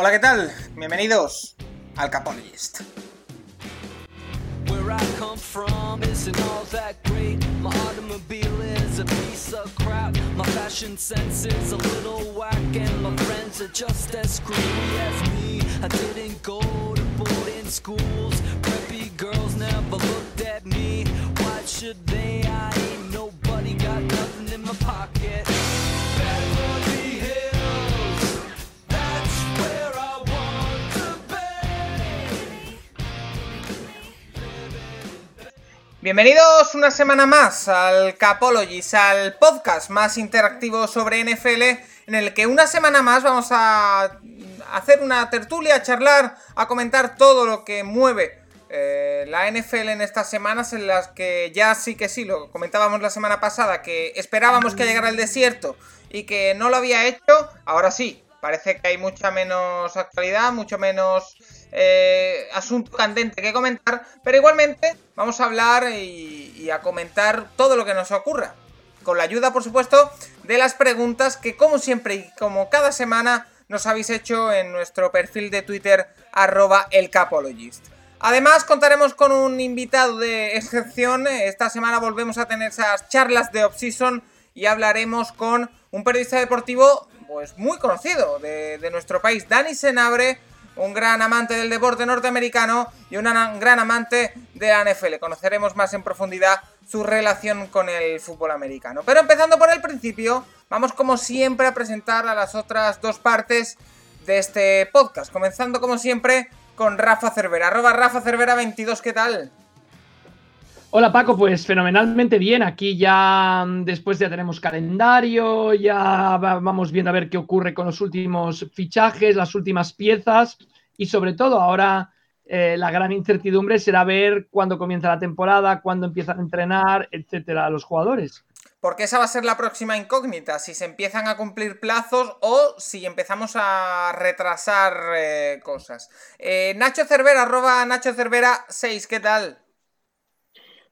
Hola, ¿qué tal? Bienvenidos al Capologist. Where I come from isn't all that great. My automobile is a piece of crap. My fashion sense is a little whack, and my friends are just as screwy as me. I didn't go to boarding schools. Preppy girls never looked at me. Why should they? I ain't nobody got nothing in my pocket. Bienvenidos una semana más al Capologist, al podcast más interactivo sobre NFL, en el que una semana más vamos a hacer una tertulia, a charlar, a comentar todo lo que mueve eh, la NFL en estas semanas, en las que ya sí que sí, lo comentábamos la semana pasada, que esperábamos que llegara el desierto y que no lo había hecho, ahora sí, parece que hay mucha menos actualidad, mucho menos eh, asunto candente que comentar, pero igualmente vamos a hablar y, a comentar todo lo que nos ocurra. Con la ayuda, por supuesto, de las preguntas que, como siempre y como cada semana, nos habéis hecho en nuestro perfil de Twitter, arroba elcapologist. Además, contaremos con un invitado de excepción. Esta semana volvemos a tener esas charlas de off-season y hablaremos con un periodista deportivo pues muy conocido de, nuestro país, Dani Senabre, un gran amante del deporte norteamericano y un gran amante de la NFL. Conoceremos más en profundidad su relación con el fútbol americano. Pero empezando por el principio, vamos como siempre a presentar a las otras dos partes de este podcast. Comenzando como siempre con Rafa Cervera. Arroba Rafa Cervera 22, ¿qué tal? Hola Paco, pues fenomenalmente bien. Aquí ya mm, después ya tenemos calendario, ya vamos viendo a ver qué ocurre con los últimos fichajes, las últimas piezas y sobre todo ahora eh, la gran incertidumbre será ver cuándo comienza la temporada, cuándo empiezan a entrenar, etcétera, los jugadores. Porque esa va a ser la próxima incógnita, si se empiezan a cumplir plazos o si empezamos a retrasar eh, cosas. Eh, Nacho Cervera, arroba Nacho Cervera 6, ¿qué tal?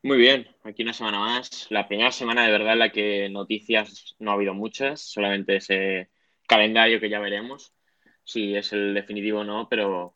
Muy bien, aquí una semana más. La primera semana de verdad en la que noticias no ha habido muchas, solamente ese calendario que ya veremos, si es el definitivo o no, pero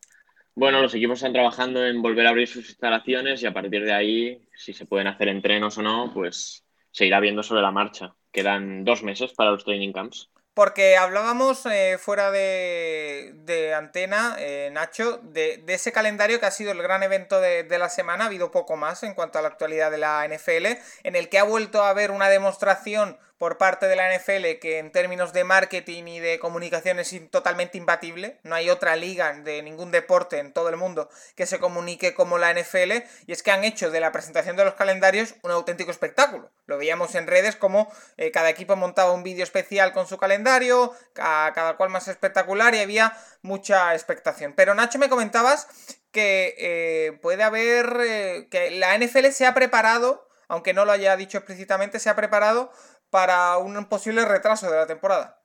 bueno, los equipos están trabajando en volver a abrir sus instalaciones y a partir de ahí, si se pueden hacer entrenos o no, pues se irá viendo sobre la marcha. Quedan dos meses para los training camps. Porque hablábamos eh, fuera de, antena, eh, Nacho, de, ese calendario que ha sido el gran evento de, de, la semana. Ha habido poco más en cuanto a la actualidad de la NFL, en el que ha vuelto a haber una demostración por parte de la NFL que en términos de marketing y de comunicación es totalmente imbatible. No hay otra liga de ningún deporte en todo el mundo que se comunique como la NFL. Y es que han hecho de la presentación de los calendarios un auténtico espectáculo. Lo veíamos en redes como eh, cada equipo montaba un vídeo especial con su calendario, cada cual más espectacular y había mucha expectación. Pero Nacho me comentabas que eh, puede haber, eh, que la NFL se ha preparado, aunque no lo haya dicho explícitamente, se ha preparado para un posible retraso de la temporada.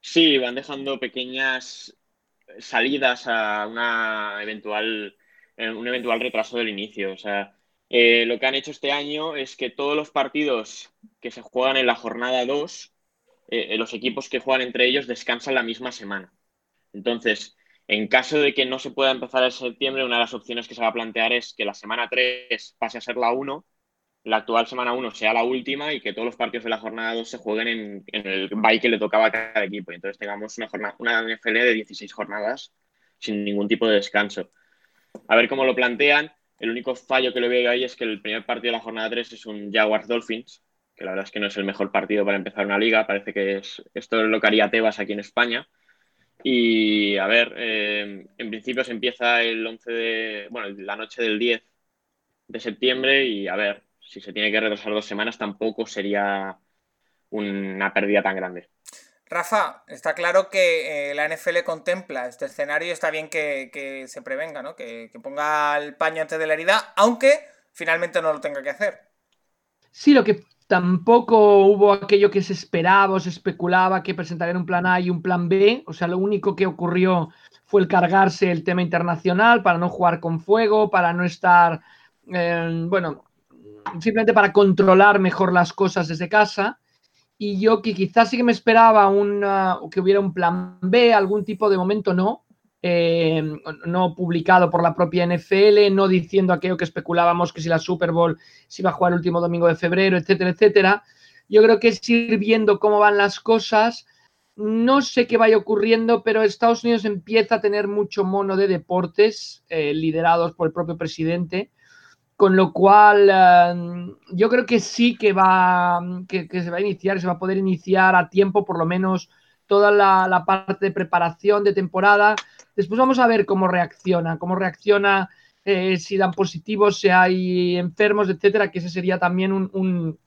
Sí, van dejando pequeñas salidas a una eventual, eh, un eventual retraso del inicio. O sea, eh, lo que han hecho este año es que todos los partidos que se juegan en la jornada 2, eh, los equipos que juegan entre ellos descansan la misma semana. Entonces, en caso de que no se pueda empezar en septiembre, una de las opciones que se va a plantear es que la semana 3 pase a ser la 1 la actual semana 1 sea la última y que todos los partidos de la jornada 2 se jueguen en, el bye que le tocaba a cada equipo. Y entonces tengamos una, jornada, una NFL de 16 jornadas sin ningún tipo de descanso. A ver cómo lo plantean. El único fallo que le veo ahí es que el primer partido de la jornada 3 es un Jaguars Dolphins, que la verdad es que no es el mejor partido para empezar una liga. Parece que es, esto es lo que haría Tebas aquí en España. Y a ver, eh, en principio se empieza el 11 de, bueno, la noche del 10 de septiembre y a ver, si se tiene que retrasar dos semanas, tampoco sería una pérdida tan grande. Rafa, está claro que eh, la NFL contempla este escenario y está bien que, se prevenga, ¿no? Que, ponga el paño antes de la herida, aunque finalmente no lo tenga que hacer. Sí, lo que tampoco hubo aquello que se esperaba o se especulaba que presentarían un plan A y un plan B. O sea, lo único que ocurrió fue el cargarse el tema internacional para no jugar con fuego, para no estar, eh, bueno, simplemente para controlar mejor las cosas desde casa. y yo que quizás sí que me esperaba que hubiera un plan B, algún tipo de momento no, eh, no publicado por la propia NFL, no diciendo aquello que especulábamos que si la Super Bowl se iba a jugar el último domingo de febrero, etcétera, etcétera. Yo creo que es ir viendo cómo van las cosas. No sé qué vaya ocurriendo, pero Estados Unidos empieza a tener mucho mono de deportes eh, liderados por el propio presidente con lo cual, eh, yo creo que sí que va, que, se va a iniciar, se va a poder iniciar a tiempo, por lo menos toda la, parte de preparación de temporada. Después vamos a ver cómo reacciona, cómo reacciona, eh, si dan positivos, si hay enfermos, etcétera, que ese sería también un,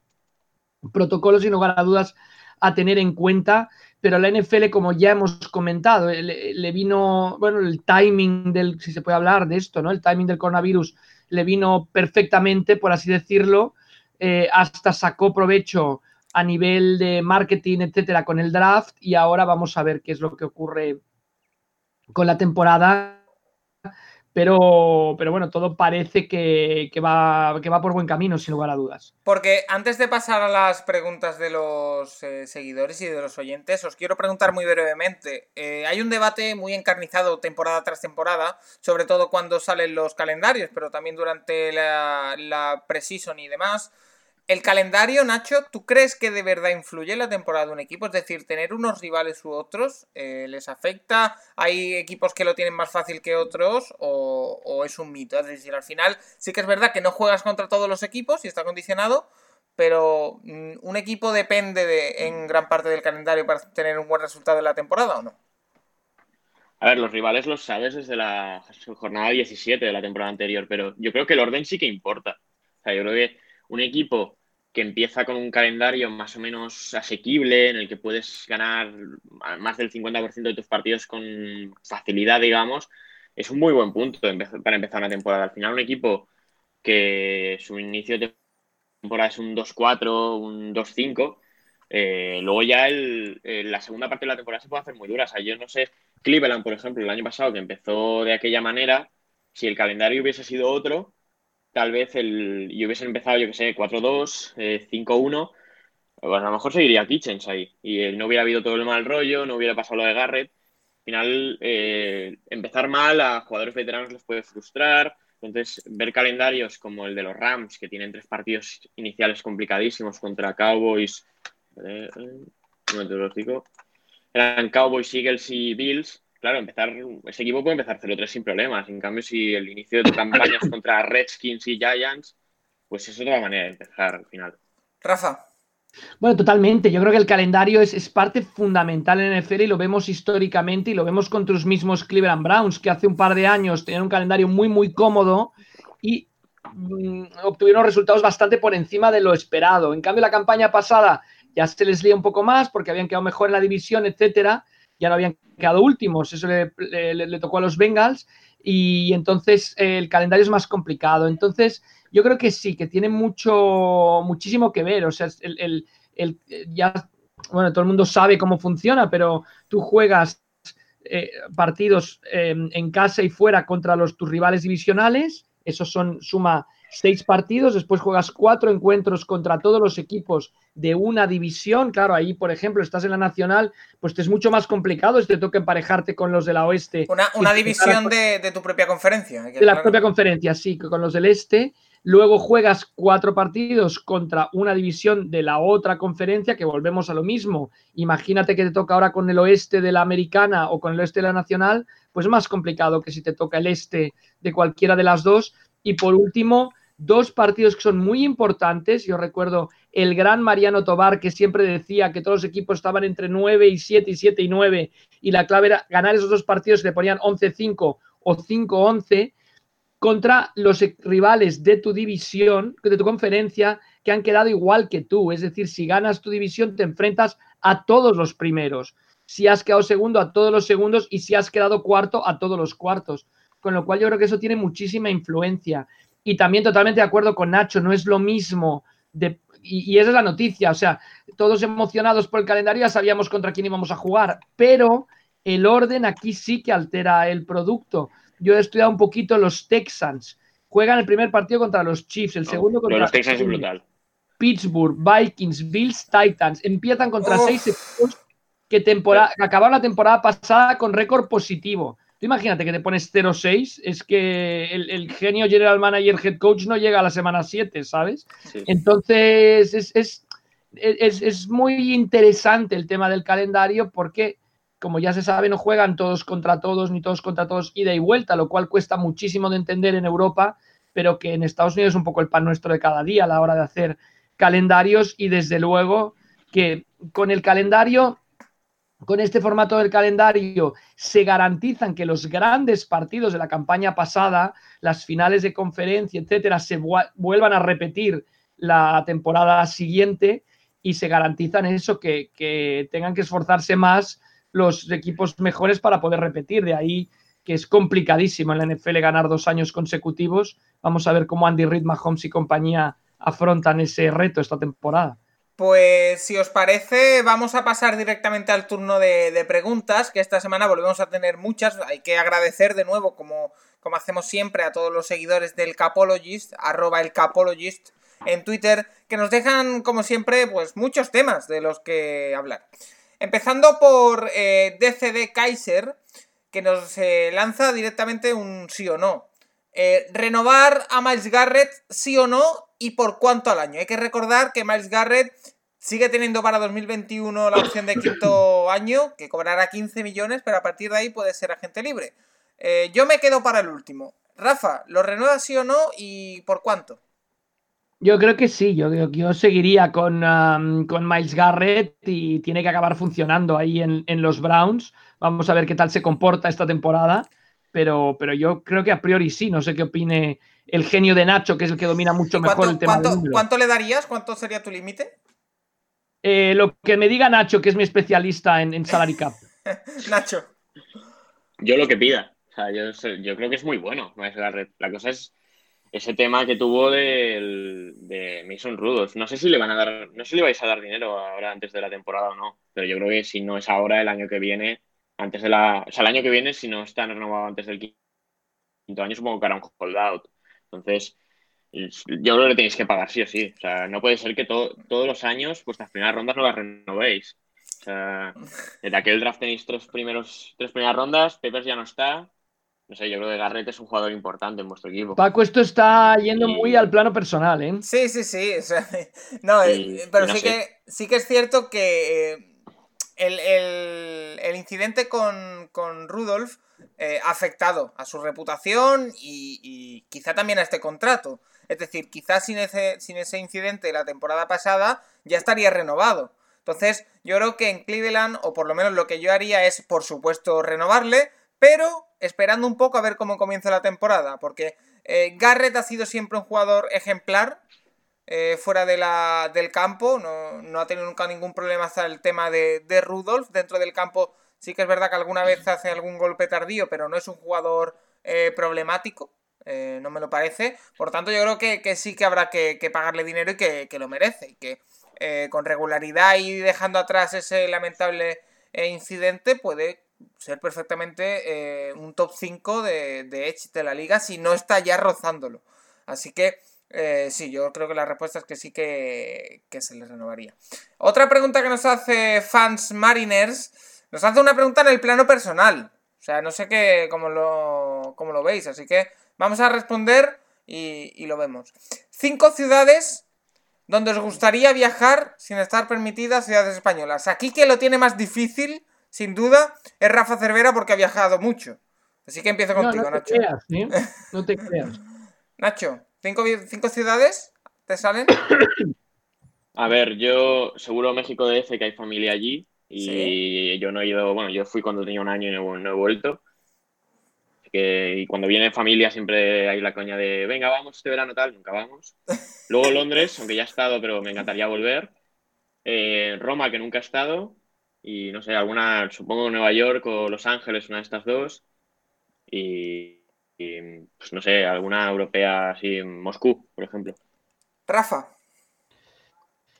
protocolo, sin lugar a dudas, a tener en cuenta. Pero la NFL, como ya hemos comentado, le, le, vino, bueno, el timing del, si se puede hablar de esto, ¿no? El timing del coronavirus le vino perfectamente, por así decirlo, eh, hasta sacó provecho a nivel de marketing, etcétera, con el draft y ahora vamos a ver qué es lo que ocurre con la temporada. Pero, pero bueno, todo parece que, va, que va por buen camino, sin lugar a dudas. Porque antes de pasar a las preguntas de los eh, seguidores y de los oyentes, os quiero preguntar muy brevemente. Eh, hay un debate muy encarnizado temporada tras temporada, sobre todo cuando salen los calendarios, pero también durante la, la preseason y demás, el calendario, Nacho, ¿tú crees que de verdad influye la temporada de un equipo? Es decir, tener unos rivales u otros, eh, ¿les afecta? ¿Hay equipos que lo tienen más fácil que otros? O, es un mito? Es decir, al final sí que es verdad que no juegas contra todos los equipos y está condicionado, pero mm, ¿un equipo depende de, en gran parte del calendario para tener un buen resultado en la temporada o no? A ver, los rivales los sabes desde la jornada 17 de la temporada anterior, pero yo creo que el orden sí que importa. O sea, yo creo que un equipo que empieza con un calendario más o menos asequible, en el que puedes ganar más del 50% de tus partidos con facilidad, digamos, es un muy buen punto para empezar una temporada. Al final, un equipo que su inicio de temporada es un 2-4, un 2-5, eh, luego ya el, la segunda parte de la temporada se puede hacer muy dura. Yo no sé, Cleveland, por ejemplo, el año pasado, que empezó de aquella manera, si el calendario hubiese sido otro, tal vez el, y hubiesen empezado, yo que sé, 4-2, 5-1, eh, pues a lo mejor seguiría Kitchens ahí. Y no hubiera habido todo el mal rollo, no hubiera pasado lo de Garrett. Al final, eh, empezar mal a jugadores veteranos les puede frustrar. Entonces, ver calendarios como el de los Rams, que tienen tres partidos iniciales complicadísimos contra Cowboys, eh, eran Cowboys, Eagles y Bills, claro, empezar, ese equipo puede empezar 0-3 sin problemas. En cambio, si el inicio de tu campaña es contra Redskins y Giants, pues es otra manera de empezar al final. Rafa. Bueno, totalmente. Yo creo que el calendario es, parte fundamental en NFL y lo vemos históricamente y lo vemos con tus mismos Cleveland Browns, que hace un par de años tenían un calendario muy, muy cómodo y mm, obtuvieron resultados bastante por encima de lo esperado. En cambio, la campaña pasada ya se les lía un poco más porque habían quedado mejor en la división, etcétera ya no habían quedado últimos, eso le, tocó a los Bengals y entonces eh, el calendario es más complicado. Entonces, yo creo que sí, que tiene mucho, muchísimo que ver, o sea, el, ya, bueno, todo el mundo sabe cómo funciona, pero tú juegas eh, partidos em, en casa y fuera contra los, tus rivales divisionales, esos son suma seis partidos, después juegas cuatro encuentros contra todos los equipos de una división. Claro, ahí, por ejemplo, estás en la nacional, pues te es mucho más complicado si te toca emparejarte con los de la oeste. Una, división de, tu propia conferencia. De la propia conferencia, sí, con los del este. Luego juegas cuatro partidos contra una división de la otra conferencia, que volvemos a lo mismo. Imagínate que te toca ahora con el oeste de la americana o con el oeste de la nacional, pues más complicado que si te toca el este de cualquiera de las dos. Y por último, dos partidos que son muy importantes. Yo recuerdo el gran Mariano Tobar que siempre decía que todos los equipos estaban entre 9 y 7 y 7 y 9 y la clave era ganar esos dos partidos que le ponían 11-5 o 5-11 contra los rivales de tu división, de tu conferencia, que han quedado igual que tú. Es decir, si ganas tu división te enfrentas a todos los primeros. Si has quedado segundo, a todos los segundos y si has quedado cuarto, a todos los cuartos. Con lo cual yo creo que eso tiene muchísima influencia. Y también totalmente de acuerdo con Nacho, no es lo mismo de, y, esa es la noticia, o sea, todos emocionados por el calendario ya sabíamos contra quién íbamos a jugar, pero el orden aquí sí que altera el producto. Yo he estudiado un poquito los Texans. Juegan el primer partido contra los Chiefs, el segundo contra los Texans es brutal. Pittsburgh, Vikings, Bills, Titans. Empiezan contra seis equipos que, temporada, acabaron la temporada pasada con récord positivo. Imagínate que te pones 0-6, es que el, genio general manager, head coach no llega a la semana 7, ¿sabes? Entonces es, es, muy interesante el tema del calendario porque, como ya se sabe, no juegan todos contra todos ni todos contra todos ida y vuelta, lo cual cuesta muchísimo de entender en Europa, pero que en Estados Unidos es un poco el pan nuestro de cada día a la hora de hacer calendarios y desde luego que con el calendario con este formato del calendario se garantizan que los grandes partidos de la campaña pasada, las finales de conferencia, etcétera, se vuelvan a repetir la temporada siguiente y se garantizan eso, que, tengan que esforzarse más los equipos mejores para poder repetir. De ahí que es complicadísimo en la NFL ganar dos años consecutivos. Vamos a ver cómo Andy Reid, Mahomes y compañía afrontan ese reto esta temporada. Pues si os parece, vamos a pasar directamente al turno de, preguntas, que esta semana volvemos a tener muchas. Hay que agradecer de nuevo, como, como hacemos siempre, a todos los seguidores del Capologist, arroba el Capologist en Twitter, que nos dejan, como siempre, pues muchos temas de los que hablar. Empezando por eh, DCD Kaiser, que nos eh, lanza directamente un sí o no. Eh, ¿Renovar a Miles Garrett sí o no? ¿Y por cuánto al año? Hay que recordar que Miles Garrett sigue teniendo para 2021 la opción de quinto año, que cobrará 15 millones, pero a partir de ahí puede ser agente libre. Eh, yo me quedo para el último. Rafa, ¿lo renueva sí o no? ¿Y por cuánto? Yo creo que sí, yo, yo seguiría con, con, Miles Garrett y tiene que acabar funcionando ahí en, en los Browns. Vamos a ver qué tal se comporta esta temporada pero, pero yo creo que a priori sí, no sé qué opine el genio de Nacho, que es el que domina mucho mejor el tema. ¿cuánto, ¿Cuánto le darías? ¿Cuánto sería tu límite? Eh, lo que me diga Nacho, que es mi especialista en, en salary cap. Nacho. Yo lo que pida. O sea, yo, yo creo que es muy bueno. La cosa es ese tema que tuvo de, de Mason Rudolph. No sé si le van a dar, no sé si le vais a dar dinero ahora antes de la temporada o no, pero yo creo que si no es ahora, el año que viene, antes de la. O sea, el año que viene, si no está renovado antes del quinto año, supongo que hará un holdout. Entonces, yo creo que le tenéis que pagar sí o sí. O sea, no puede ser que todos los años vuestras primeras rondas no las renovéis. O sea, desde aquel draft tenéis tres, primeros, tres primeras rondas, Peppers ya no está. No sé, yo creo que Garrett es un jugador importante en vuestro equipo. Paco, esto está yendo muy al plano personal, ¿eh? Sí, sí, sí. no, eh, pero sí, que, sí que es cierto que eh, el, incidente con, con Rudolf eh, ha afectado a su reputación y, quizá también a este contrato. Es decir, quizás sin ese, sin ese incidente la temporada pasada ya estaría renovado. Entonces, yo creo que en Cleveland, o por lo menos lo que yo haría es, por supuesto, renovarle, pero esperando un poco a ver cómo comienza la temporada, porque eh, Garrett ha sido siempre un jugador ejemplar, eh, fuera de la, del campo, no, ha tenido nunca ningún problema hasta el tema de, de Rudolf. Dentro del campo sí que es verdad que alguna vez hace algún golpe tardío, pero no es un jugador eh, problemático. Eh, no me lo parece. Por tanto, yo creo que, sí que habrá que, pagarle dinero y que, lo merece. Y que con regularidad y dejando atrás ese lamentable incidente puede ser perfectamente un top 5 de, de Edge de la liga si no está ya rozándolo. Así que eh, sí, yo creo que la respuesta es que sí que, se les renovaría. Otra pregunta que nos hace Fans Mariners, nos hace una pregunta en el plano personal. O sea, no sé qué, cómo lo, cómo lo veis, así que vamos a responder y, y lo vemos. Cinco ciudades donde os gustaría viajar sin estar permitidas ciudades españolas. Aquí que lo tiene más difícil, sin duda, es Rafa Cervera porque ha viajado mucho. Así que empiezo contigo, no, no te Creas, ¿eh? No te creas. Nacho. ¿Cinco, ciudades te salen? A ver, yo seguro México DF que hay familia allí y yo no he ido, bueno, yo fui cuando tenía un año y no, he vuelto. y cuando viene familia siempre hay la coña de, venga, vamos este verano tal, nunca vamos. Luego Londres, aunque ya he estado, pero me encantaría volver. Eh, Roma, que nunca he estado. Y no sé, alguna, supongo Nueva York o Los Ángeles, una de estas dos. Y, pues no sé, alguna europea así, Moscú, por ejemplo. Rafa.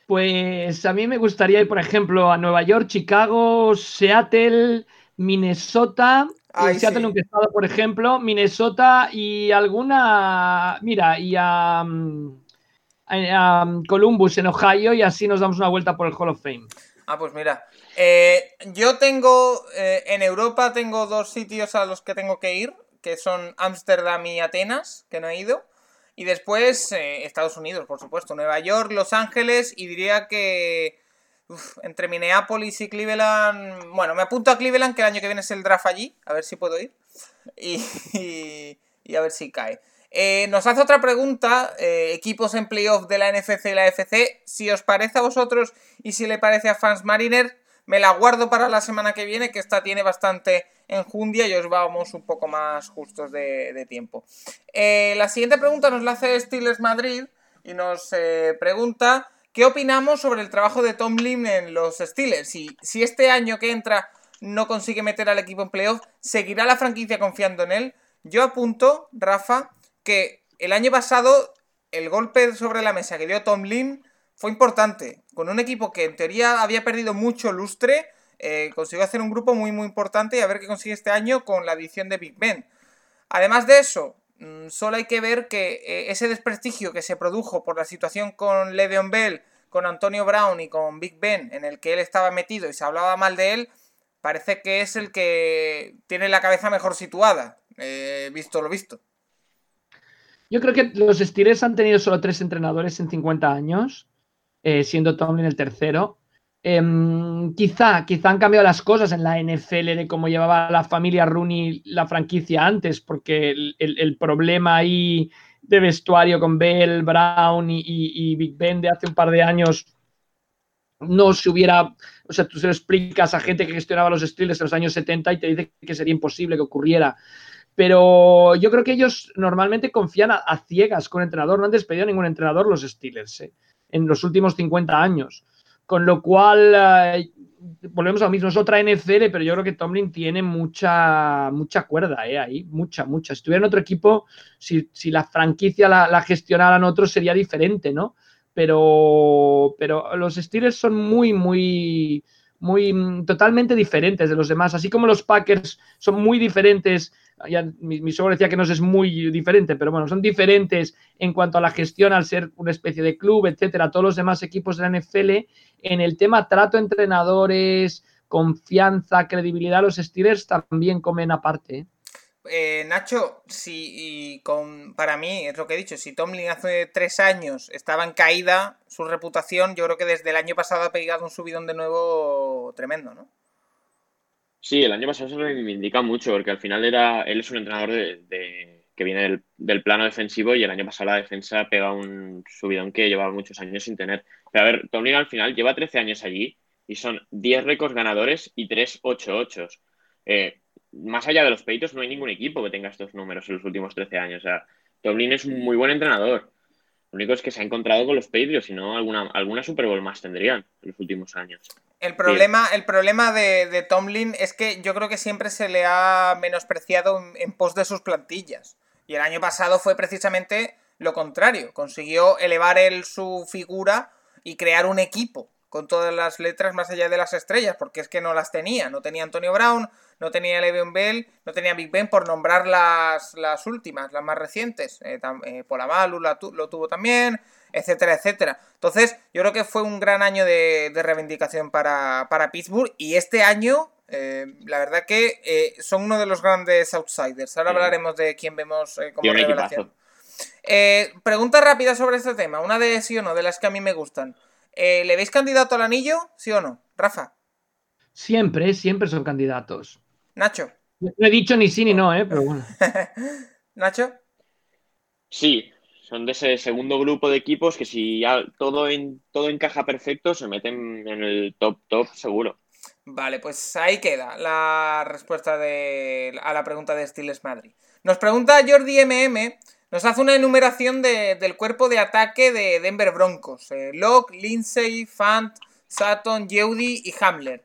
Pues a mí me gustaría ir, por ejemplo, a Nueva York, Chicago, Seattle, Minnesota. Seattle nunca he estado, por ejemplo, Minnesota y alguna. Mira, y a. Mm, a Columbus en Ohio y así nos damos una vuelta por el Hall of Fame. Ah, pues mira. Eh, yo tengo, eh, en Europa tengo dos sitios a los que tengo que ir, que son Ámsterdam y Atenas, que no he ido. Y después eh, Estados Unidos, por supuesto, Nueva York, Los Ángeles y diría que entre Minneapolis y Cleveland, bueno, me apunto a Cleveland que el año que viene es el draft allí, a ver si puedo ir y, y, a ver si cae. Eh, nos hace otra pregunta, eh, equipos en playoff de la NFC y la FC, si os parece a vosotros y si le parece a Fans Mariner, me la guardo para la semana que viene, que esta tiene bastante enjundia y os vamos un poco más justos de, tiempo. Eh, la siguiente pregunta nos la hace Steelers Madrid y nos pregunta qué opinamos sobre el trabajo de Tom Lim en los Steelers. Si, si este año que entra no consigue meter al equipo en playoff, ¿seguirá la franquicia confiando en él? Yo apunto, Rafa, que el año pasado el golpe sobre la mesa que dio Tom Lim fue importante. Con un equipo que en teoría había perdido mucho lustre, eh, consiguió hacer un grupo muy muy importante y a ver qué consigue este año con la adición de Big Ben. Además de eso, mm, solo hay que ver que eh, ese desprestigio que se produjo por la situación con Le'Veon Bell, con Antonio Brown y con Big Ben, en el que él estaba metido y se hablaba mal de él, parece que es el que tiene la cabeza mejor situada, eh, visto lo visto. Yo creo que los Steelers han tenido solo tres entrenadores en 50 años, eh, siendo Tomlin el tercero. Em, quizá, quizá han cambiado las cosas en la NFL de cómo llevaba la familia Rooney la franquicia antes, porque el, problema ahí de vestuario con Bell, Brown y, Big Ben de hace un par de años no se hubiera, o sea, tú se lo explicas a gente que gestionaba los Steelers en los años 70 y te dice que sería imposible que ocurriera. Pero yo creo que ellos normalmente confían a, ciegas con entrenador, no han despedido a ningún entrenador los Steelers ¿eh? En los últimos 50 años. Con lo cual, eh, volvemos a lo mismo, es otra NFL, pero yo creo que Tomlin tiene mucha, mucha cuerda ¿eh? ahí, mucha, mucha. Si estuviera en otro equipo, si, la franquicia la, la gestionaran otros, sería diferente, ¿no? pero, pero los Steelers son muy, muy, muy mm, totalmente diferentes de los demás, así como los Packers son muy diferentes. Mi, mi decía que no es muy diferente, pero bueno, son diferentes en cuanto a la gestión al ser una especie de club, etcétera. Todos los demás equipos de la NFL, en el tema trato entrenadores, confianza, credibilidad, los Steelers también comen aparte. ¿eh? Eh, Nacho, si con, para mí, es lo que he dicho, si Tomlin hace tres años estaba en caída, su reputación, yo creo que desde el año pasado ha pegado un subidón de nuevo tremendo, ¿no? Sí, el año pasado se reivindica mucho, porque al final era, él es un entrenador de, que viene del, plano defensivo y el año pasado la defensa pega un subidón que llevaba muchos años sin tener. Pero a ver, Tomlin al final lleva 13 años allí y son 10 récords ganadores y 3 8-8. Eh, más allá de los peitos, no hay ningún equipo que tenga estos números en los últimos 13 años. O sea, Tomlin es un muy buen entrenador. Lo único es que se ha encontrado con los Patriots, si no, alguna, alguna Super Bowl más tendrían en los últimos años. El problema, el problema de, Tomlin es que yo creo que siempre se le ha menospreciado en, pos de sus plantillas. Y el año pasado fue precisamente lo contrario. Consiguió elevar él su figura y crear un equipo con todas las letras más allá de las estrellas, porque es que no las tenía. No tenía Antonio Brown, no tenía Le'Veon Bell, no tenía Big Ben, por nombrar las, las últimas, las más recientes. Eh, eh Polamalu lo tuvo también, etcétera, etcétera. Entonces, yo creo que fue un gran año de, reivindicación para, Pittsburgh y este año, eh, la verdad que eh, son uno de los grandes outsiders. Ahora hablaremos de quién vemos como revelación. pregunta rápida sobre este tema, una de sí o no, de las que a mí me gustan. ¿Le veis candidato al anillo? ¿Sí o no? Rafa. Siempre, siempre son candidatos. Nacho. No he dicho ni sí ni no, ¿eh? Pero bueno. Nacho. Sí, son de ese segundo grupo de equipos que si ya todo, en, todo encaja perfecto, se meten en el top top seguro. Vale, pues ahí queda la respuesta de, a la pregunta de Stiles Madrid. Nos pregunta Jordi MM, nos hace una enumeración del cuerpo de ataque de Denver Broncos. Eh, Locke, Lindsay, Fant, Sutton, Yeudi y Hamler.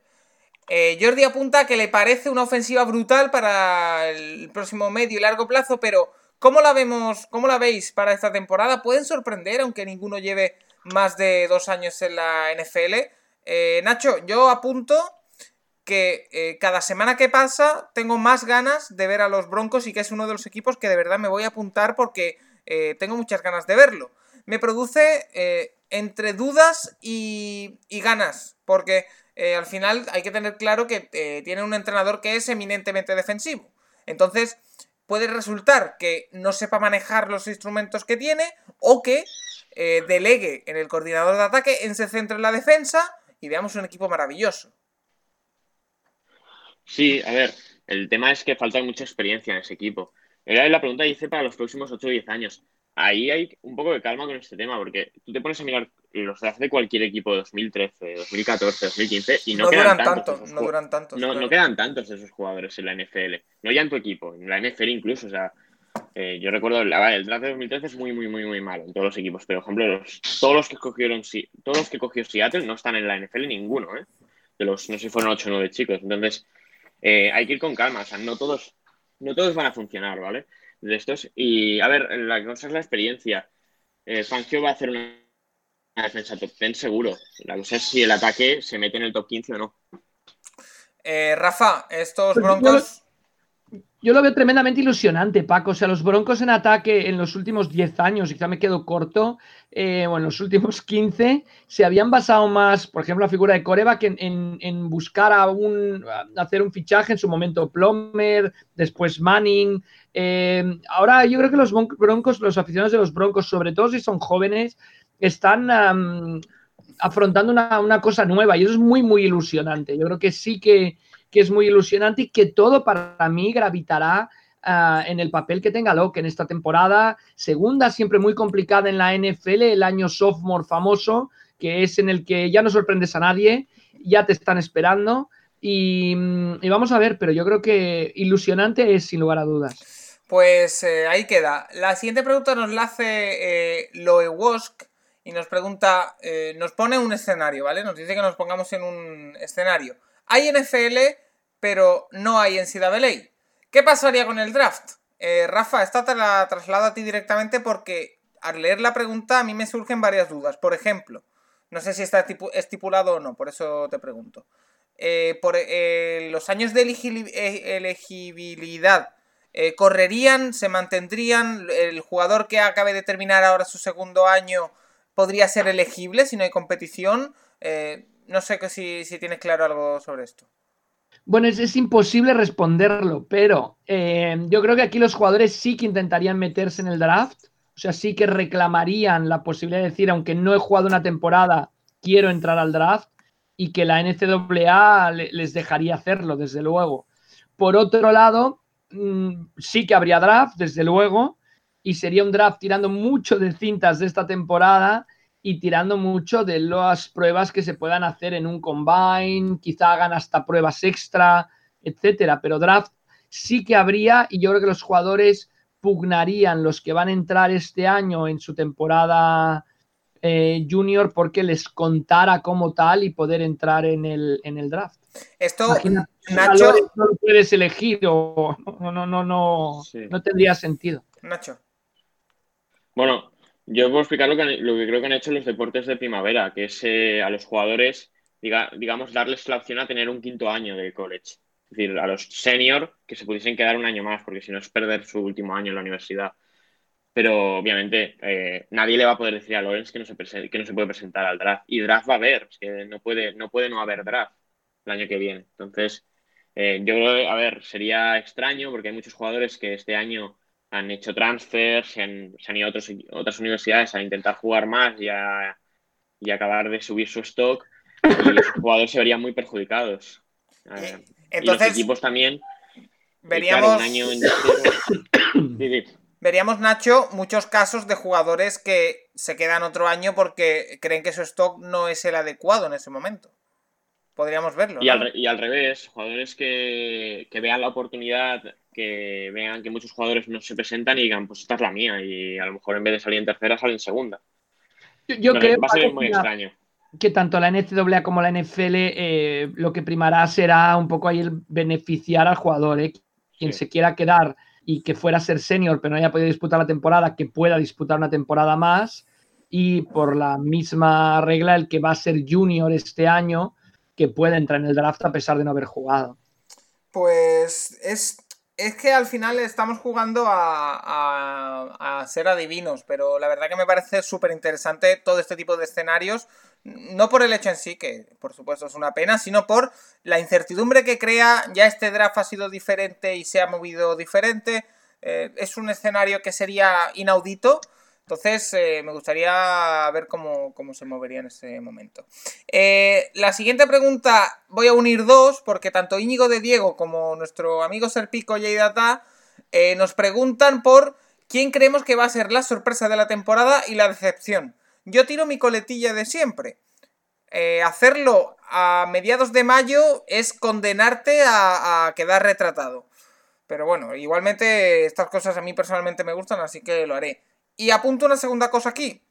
Eh, Jordi apunta que le parece una ofensiva brutal para el próximo medio y largo plazo, pero ¿cómo la vemos, cómo la veis para esta temporada? ¿Pueden sorprender, aunque ninguno lleve más de dos años en la NFL? Eh, Nacho, yo apunto que eh, cada semana que pasa tengo más ganas de ver a los Broncos y que es uno de los equipos que de verdad me voy a apuntar porque tengo muchas ganas de verlo. me produce eh, entre dudas y, ganas, porque eh, al final hay que tener claro que tiene un entrenador que es eminentemente defensivo. Entonces, puede resultar que no sepa manejar los instrumentos que tiene o que delegue en el coordinador de ataque, en se centre en la defensa y veamos un equipo maravilloso. Sí, a ver, el tema es que falta mucha experiencia en ese equipo. Era la pregunta dice para los próximos 8 o 10 años. Ahí hay un poco de calma con este tema, porque tú te pones a mirar los drafts de cualquier equipo de 2013, 2014, 2015 y no, quedan tantos. no duran tantos. No, quedan tantos de esos jugadores en la NFL. No ya en tu equipo, en la NFL incluso. O sea, eh, yo recuerdo el draft de 2013 es muy, muy, muy, muy malo en todos los equipos. Pero, por ejemplo, todos los que cogieron todos los que cogió Seattle no están en la NFL ninguno, ¿eh? De los, no sé si fueron 8 o 9 chicos. Entonces, eh, hay que ir con calma, o sea, no todos, no todos van a funcionar, ¿vale? De estos. Y a ver, la cosa es la experiencia. Eh, Fangio va a hacer una, defensa top 10 seguro. La cosa es si el ataque se mete en el top 15 o no. Eh, Rafa, estos pues broncos. Yo lo veo tremendamente ilusionante, Paco. O sea, los Broncos en ataque en los últimos 10 años, y quizá me quedo corto, eh, o en los últimos 15, se habían basado más, por ejemplo, la figura de Coreback en, en, buscar a un, hacer un fichaje en su momento Plummer, después Manning. Eh, ahora yo creo que los Broncos, los aficionados de los Broncos, sobre todo si son jóvenes, están afrontando una, una cosa nueva y eso es muy, muy ilusionante. Yo creo que sí que que es muy ilusionante y que todo para mí gravitará ah, en el papel que tenga Locke en esta temporada. Segunda, siempre muy complicada en la NFL, el año sophomore famoso, que es en el que ya no sorprendes a nadie, ya te están esperando. Y, vamos a ver, pero yo creo que ilusionante es sin lugar a dudas. Pues eh, ahí queda. La siguiente pregunta nos la hace eh, Loe Wosk y nos pregunta, eh, nos pone un escenario, ¿vale? Nos dice que nos pongamos en un escenario. Hay NFL, pero no hay NCAA. ¿Qué pasaría con el draft? Eh, Rafa, esta te la traslado a ti directamente porque al leer la pregunta a mí me surgen varias dudas. Por ejemplo, no sé si está estipulado o no, por eso te pregunto. Eh, por eh, los años de elegibilidad, ¿correrían, se mantendrían? ¿El jugador que acabe de terminar ahora su segundo año podría ser elegible si no hay competición? No sé si, si tienes claro algo sobre esto. Bueno, es, imposible responderlo, pero eh, yo creo que aquí los jugadores sí que intentarían meterse en el draft, o sea, sí que reclamarían la posibilidad de decir, aunque no he jugado una temporada, quiero entrar al draft y que la NCAA les dejaría hacerlo, desde luego. Por otro lado, mm, sí que habría draft, desde luego, y sería un draft tirando mucho de cintas de esta temporada y tirando mucho de las pruebas que se puedan hacer en un combine, quizá hagan hasta pruebas extra, etcétera. Pero draft sí que habría y yo creo que los jugadores pugnarían los que van a entrar este año en su temporada eh, junior porque les contara como tal y poder entrar en el, en el draft. Esto, Nacho, no lo puedes elegir o no, no, no, no, no tendría sentido. Nacho. Bueno, yo puedo explicar lo que, lo que creo que han hecho los deportes de primavera, que es eh, a los jugadores, digamos, darles la opción a tener un quinto año de college. Es decir, a los senior que se pudiesen quedar un año más, porque si no es perder su último año en la universidad. Pero obviamente eh, nadie le va a poder decir a Lorenz que no, se que no se puede presentar al draft. Y draft va a haber, es que no puede no, puede no haber draft el año que viene. Entonces, eh, yo creo, a ver, sería extraño porque hay muchos jugadores que este año han hecho transfers, se han, ido a otras universidades a intentar jugar más y, a, y acabar de subir su stock y los jugadores se verían muy perjudicados. Eh, entonces, los equipos también. Veríamos, veríamos, Nacho, muchos casos de jugadores que se quedan otro año porque creen que su stock no es el adecuado en ese momento. Podríamos verlo. Y, al, y al, revés, jugadores que, que vean la oportunidad que vean que muchos jugadores no se presentan y digan, pues esta es la mía, y a lo mejor en vez de salir en tercera, salen en segunda. Yo, creo va a ser muy extraño. Que tanto la NCAA como la NFL eh, lo que primará será un poco ahí el beneficiar al jugador, ¿eh? quien se quiera quedar y que fuera a ser senior pero no haya podido disputar la temporada, que pueda disputar una temporada más y por la misma regla el que va a ser junior este año que pueda entrar en el draft a pesar de no haber jugado. Pues es es que al final estamos jugando a, ser adivinos, pero la verdad que me parece súper interesante todo este tipo de escenarios, no por el hecho en sí, que por supuesto es una pena, sino por la incertidumbre que crea, ya este draft ha sido diferente y se ha movido diferente, eh, es un escenario que sería inaudito, entonces, eh, me gustaría ver cómo, se movería en ese momento. Eh, la siguiente pregunta, voy a unir dos, porque tanto Íñigo de Diego como nuestro amigo Serpico y Data eh, nos preguntan por quién creemos que va a ser la sorpresa de la temporada y la decepción. Yo tiro mi coletilla de siempre. hacerlo a mediados de mayo es condenarte a quedar retratado. Pero bueno, igualmente estas cosas a mí personalmente me gustan, así que lo haré. Y apunto una segunda cosa aquí.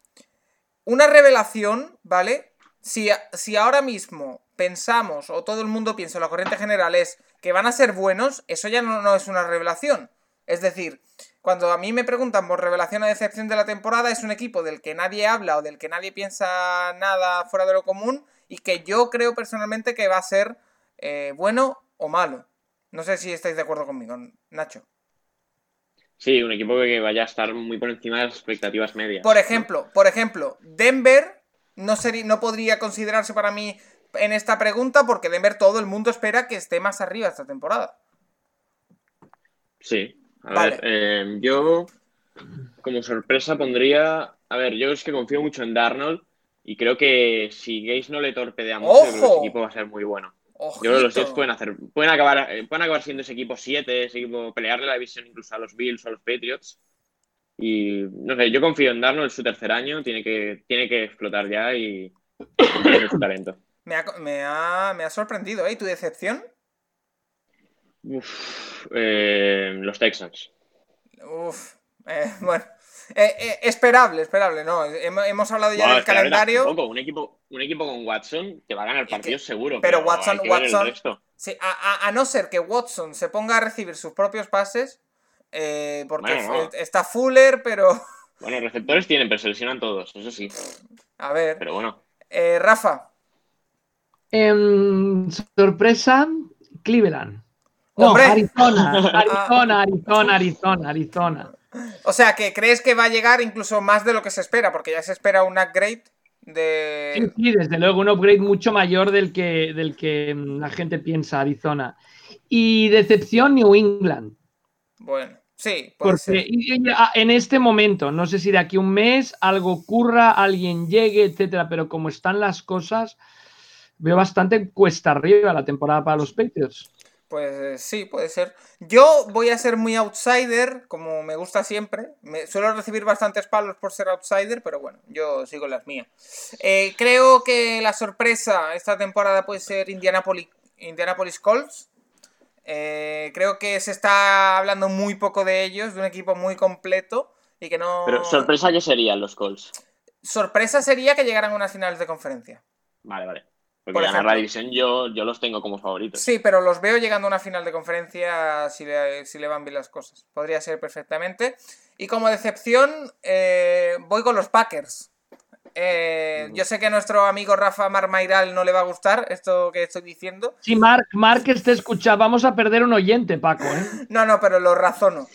Una revelación, ¿vale? Si, si ahora mismo pensamos, o todo el mundo piensa, la corriente general es que van a ser buenos, eso ya no, es una revelación. Es decir, cuando a mí me preguntan por revelación o decepción de la temporada, es un equipo del que nadie habla o del que nadie piensa nada fuera de lo común y que yo creo personalmente que va a ser eh, bueno o malo. No sé si estáis de acuerdo conmigo, Nacho. Sí, un equipo que vaya a estar muy por encima de las expectativas medias. Por ejemplo, por ejemplo, Denver no, sería, no podría considerarse para mí en esta pregunta porque Denver todo el mundo espera que esté más arriba esta temporada. Sí, a ver, eh, yo como sorpresa pondría, a ver, yo es que confío mucho en Darnold y creo que si Gaze no le torpedea mucho, el equipo va a ser muy bueno. Yo creo que los Jets pueden hacer, pueden acabar, eh, pueden acabar siendo ese equipo 7, ese equipo pelearle la división incluso a los Bills o a los Patriots. Y no sé, yo confío en Darnold, su tercer año, tiene que, tiene que explotar ya y su talento. Me ha, me, ha, me ha sorprendido, ¿eh? ¿Tu decepción? Uf, eh, los Texans. Uf, eh, bueno. Eh, eh, esperable, esperable, no. Hemos, hablado ya del calendario. un, equipo, un equipo con Watson te va a ganar partidos seguro. Pero, Watson, Watson. Sí, a, no ser que Watson se ponga a recibir sus propios pases, eh, porque está Fuller, pero. Bueno, receptores tienen, pero se lesionan todos, eso sí. A ver. Pero bueno. Rafa. Em, sorpresa, Cleveland. No, Arizona, Arizona, Arizona, Arizona, Arizona. O sea, que crees que va a llegar incluso más de lo que se espera, porque ya se espera un upgrade de. Sí, desde luego, un upgrade mucho mayor del que, del que la gente piensa, Arizona. Y decepción, New England. Bueno, sí, puede porque en este momento, no sé si de aquí a un mes algo ocurra, alguien llegue, etcétera, pero como están las cosas, veo bastante cuesta arriba la temporada para los Patriots. Pues sí, puede ser. Yo voy a ser muy outsider, como me gusta siempre. Me, suelo recibir bastantes palos por ser outsider, pero bueno, yo sigo las mías. Eh, creo que la sorpresa esta temporada puede ser Indianapolis, Indianapolis Colts. Eh, creo que se está hablando muy poco de ellos, de un equipo muy completo y que no... Pero sorpresa, ¿qué serían los Colts? Sorpresa sería que llegaran a unas finales de conferencia. Vale, vale. Porque ganar la división yo, yo los tengo como favoritos. Sí, pero los veo llegando a una final de conferencia si le, van bien las cosas. Podría ser perfectamente. Y como decepción, eh, voy con los Packers. Eh, yo sé que a nuestro amigo Rafa Marmairal no le va a gustar esto que estoy diciendo. Sí, Mark, Mark te escucha. Vamos a perder un oyente, Paco. ¿eh? no, no, pero lo razono.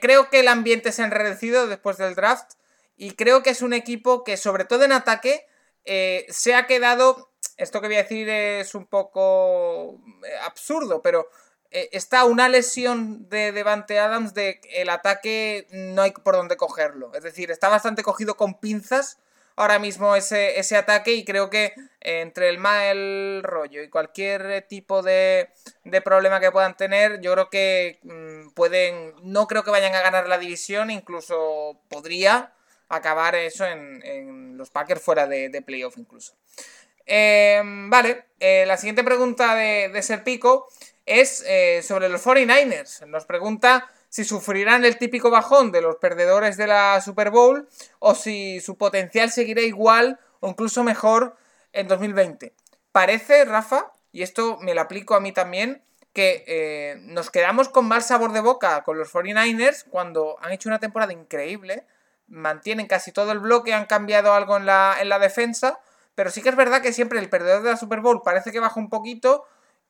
creo que el ambiente se ha enredecido después del draft. Y creo que es un equipo que, sobre todo en ataque, se ha quedado esto que voy a decir es un poco eh, absurdo, pero eh, está una lesión de Devante Adams de el ataque no hay por dónde cogerlo. Es decir, está bastante cogido con pinzas ahora mismo ese, ese ataque y creo que eh, entre el mal rollo y cualquier tipo de, de, problema que puedan tener, yo creo que mm, pueden, no creo que vayan a ganar la división, incluso podría acabar eso en, los Packers fuera de, de playoff incluso. Em, vale, eh, la siguiente pregunta de, de Serpico es eh, sobre los 49ers. Nos pregunta si sufrirán el típico bajón de los perdedores de la Super Bowl o si su potencial seguirá igual o incluso mejor en 2020. Parece, Rafa, y esto me lo aplico a mí también, que eh, nos quedamos con mal sabor de boca con los 49ers cuando han hecho una temporada increíble, mantienen casi todo el bloque, han cambiado algo en la, en la defensa pero sí que es verdad que siempre el perdedor de la Super Bowl parece que baja un poquito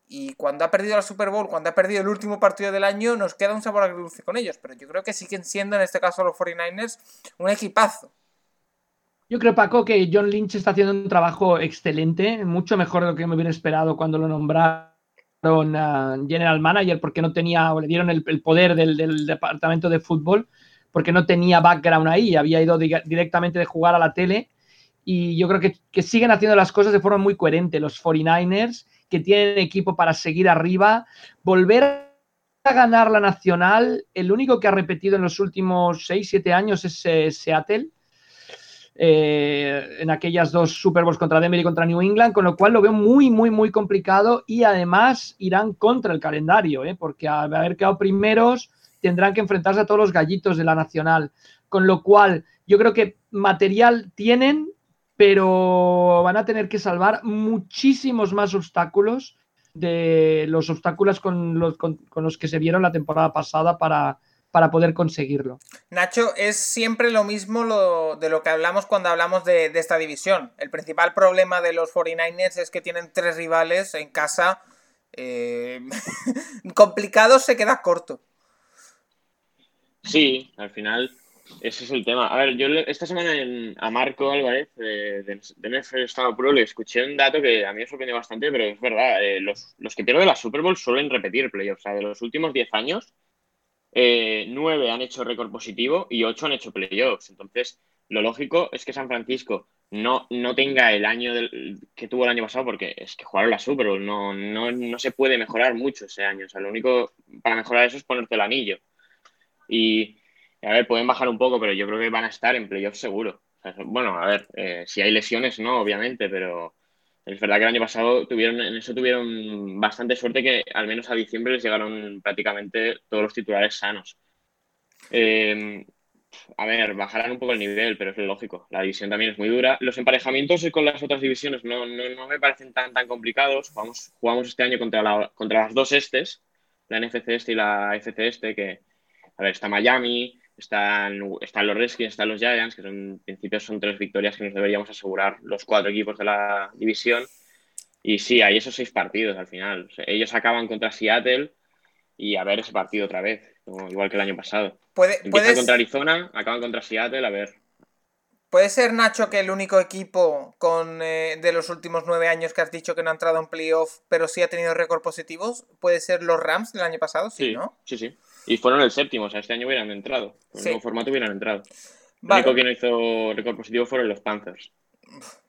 Y cuando ha perdido la Super Bowl, cuando ha perdido el último partido del año, nos queda un sabor agridulce con ellos. Pero yo creo que siguen siendo, en este caso, los 49ers, un equipazo. Yo creo, Paco, que John Lynch está haciendo un trabajo excelente, mucho mejor de lo que me hubiera esperado cuando lo nombraron General Manager, porque no tenía, o le dieron el, poder del, departamento de fútbol, porque no tenía background ahí, había ido directamente de jugar a la tele. Y yo creo que, que siguen haciendo las cosas de forma muy coherente los 49ers que tienen equipo para seguir arriba, volver a ganar la nacional. El único que ha repetido en los últimos 6, 7 años es eh, Seattle. Eh, en aquellas dos Super Bowls contra Denver y contra New England, con lo cual lo veo muy, muy, muy complicado y además irán contra el calendario, ¿eh? porque al haber quedado primeros tendrán que enfrentarse a todos los gallitos de la nacional, con lo cual yo creo que material tienen, pero van a tener que salvar muchísimos más obstáculos de los obstáculos con los, con, los que se vieron la temporada pasada para, para, poder conseguirlo. Nacho, es siempre lo mismo de lo que hablamos cuando hablamos de, esta división. El principal problema de los 49ers es que tienen tres rivales en casa. Eh, complicado se queda corto. Sí, al final ese es el tema. A ver, yo esta semana a Marco Álvarez de, de, Estado Pro le escuché un dato que a mí me sorprendió bastante, pero es verdad. Eh, los, que pierden la Super Bowl suelen repetir playoffs. O sea, de los últimos 10 años, eh, 9 han hecho récord positivo y 8 han hecho playoffs. Entonces, lo lógico es que San Francisco no, no tenga el año que tuvo el año pasado, porque es que jugaron la Super Bowl. No, no, no se puede mejorar mucho ese año. O sea, lo único para mejorar eso es ponerte el anillo. Y a ver, pueden bajar un poco, pero yo creo que van a estar en playoffs seguro. bueno, a ver, eh, si hay lesiones, no, obviamente, pero es verdad que el año pasado tuvieron, en eso tuvieron bastante suerte que al menos a diciembre les llegaron prácticamente todos los titulares sanos. Em, a ver, bajarán un poco el nivel, pero es lógico. La división también es muy dura. Los emparejamientos con las otras divisiones no, no, me parecen tan, tan complicados. Jugamos, jugamos este año contra, contra las dos estes, la NFC este y la FC este, que, a ver, está Miami, están, están los Redskins, están los Giants, que son, en principio son tres victorias que nos deberíamos asegurar los cuatro equipos de la división. Y sí, hay esos seis partidos al final. ellos acaban contra Seattle y a ver ese partido otra vez, igual que el año pasado. Puede, Empiezan contra Arizona, acaban contra Seattle, a ver. ¿Puede ser, Nacho, que el único equipo con, eh, de los últimos nueve años que has dicho que no ha entrado en playoff, pero sí ha tenido récord positivos, puede ser los Rams del año pasado? Sí, ¿no? Sí, sí. Y fueron el séptimo, o sea, este año hubieran entrado. Con el nuevo formato hubieran entrado. El único que no hizo récord positivo fueron los Panthers.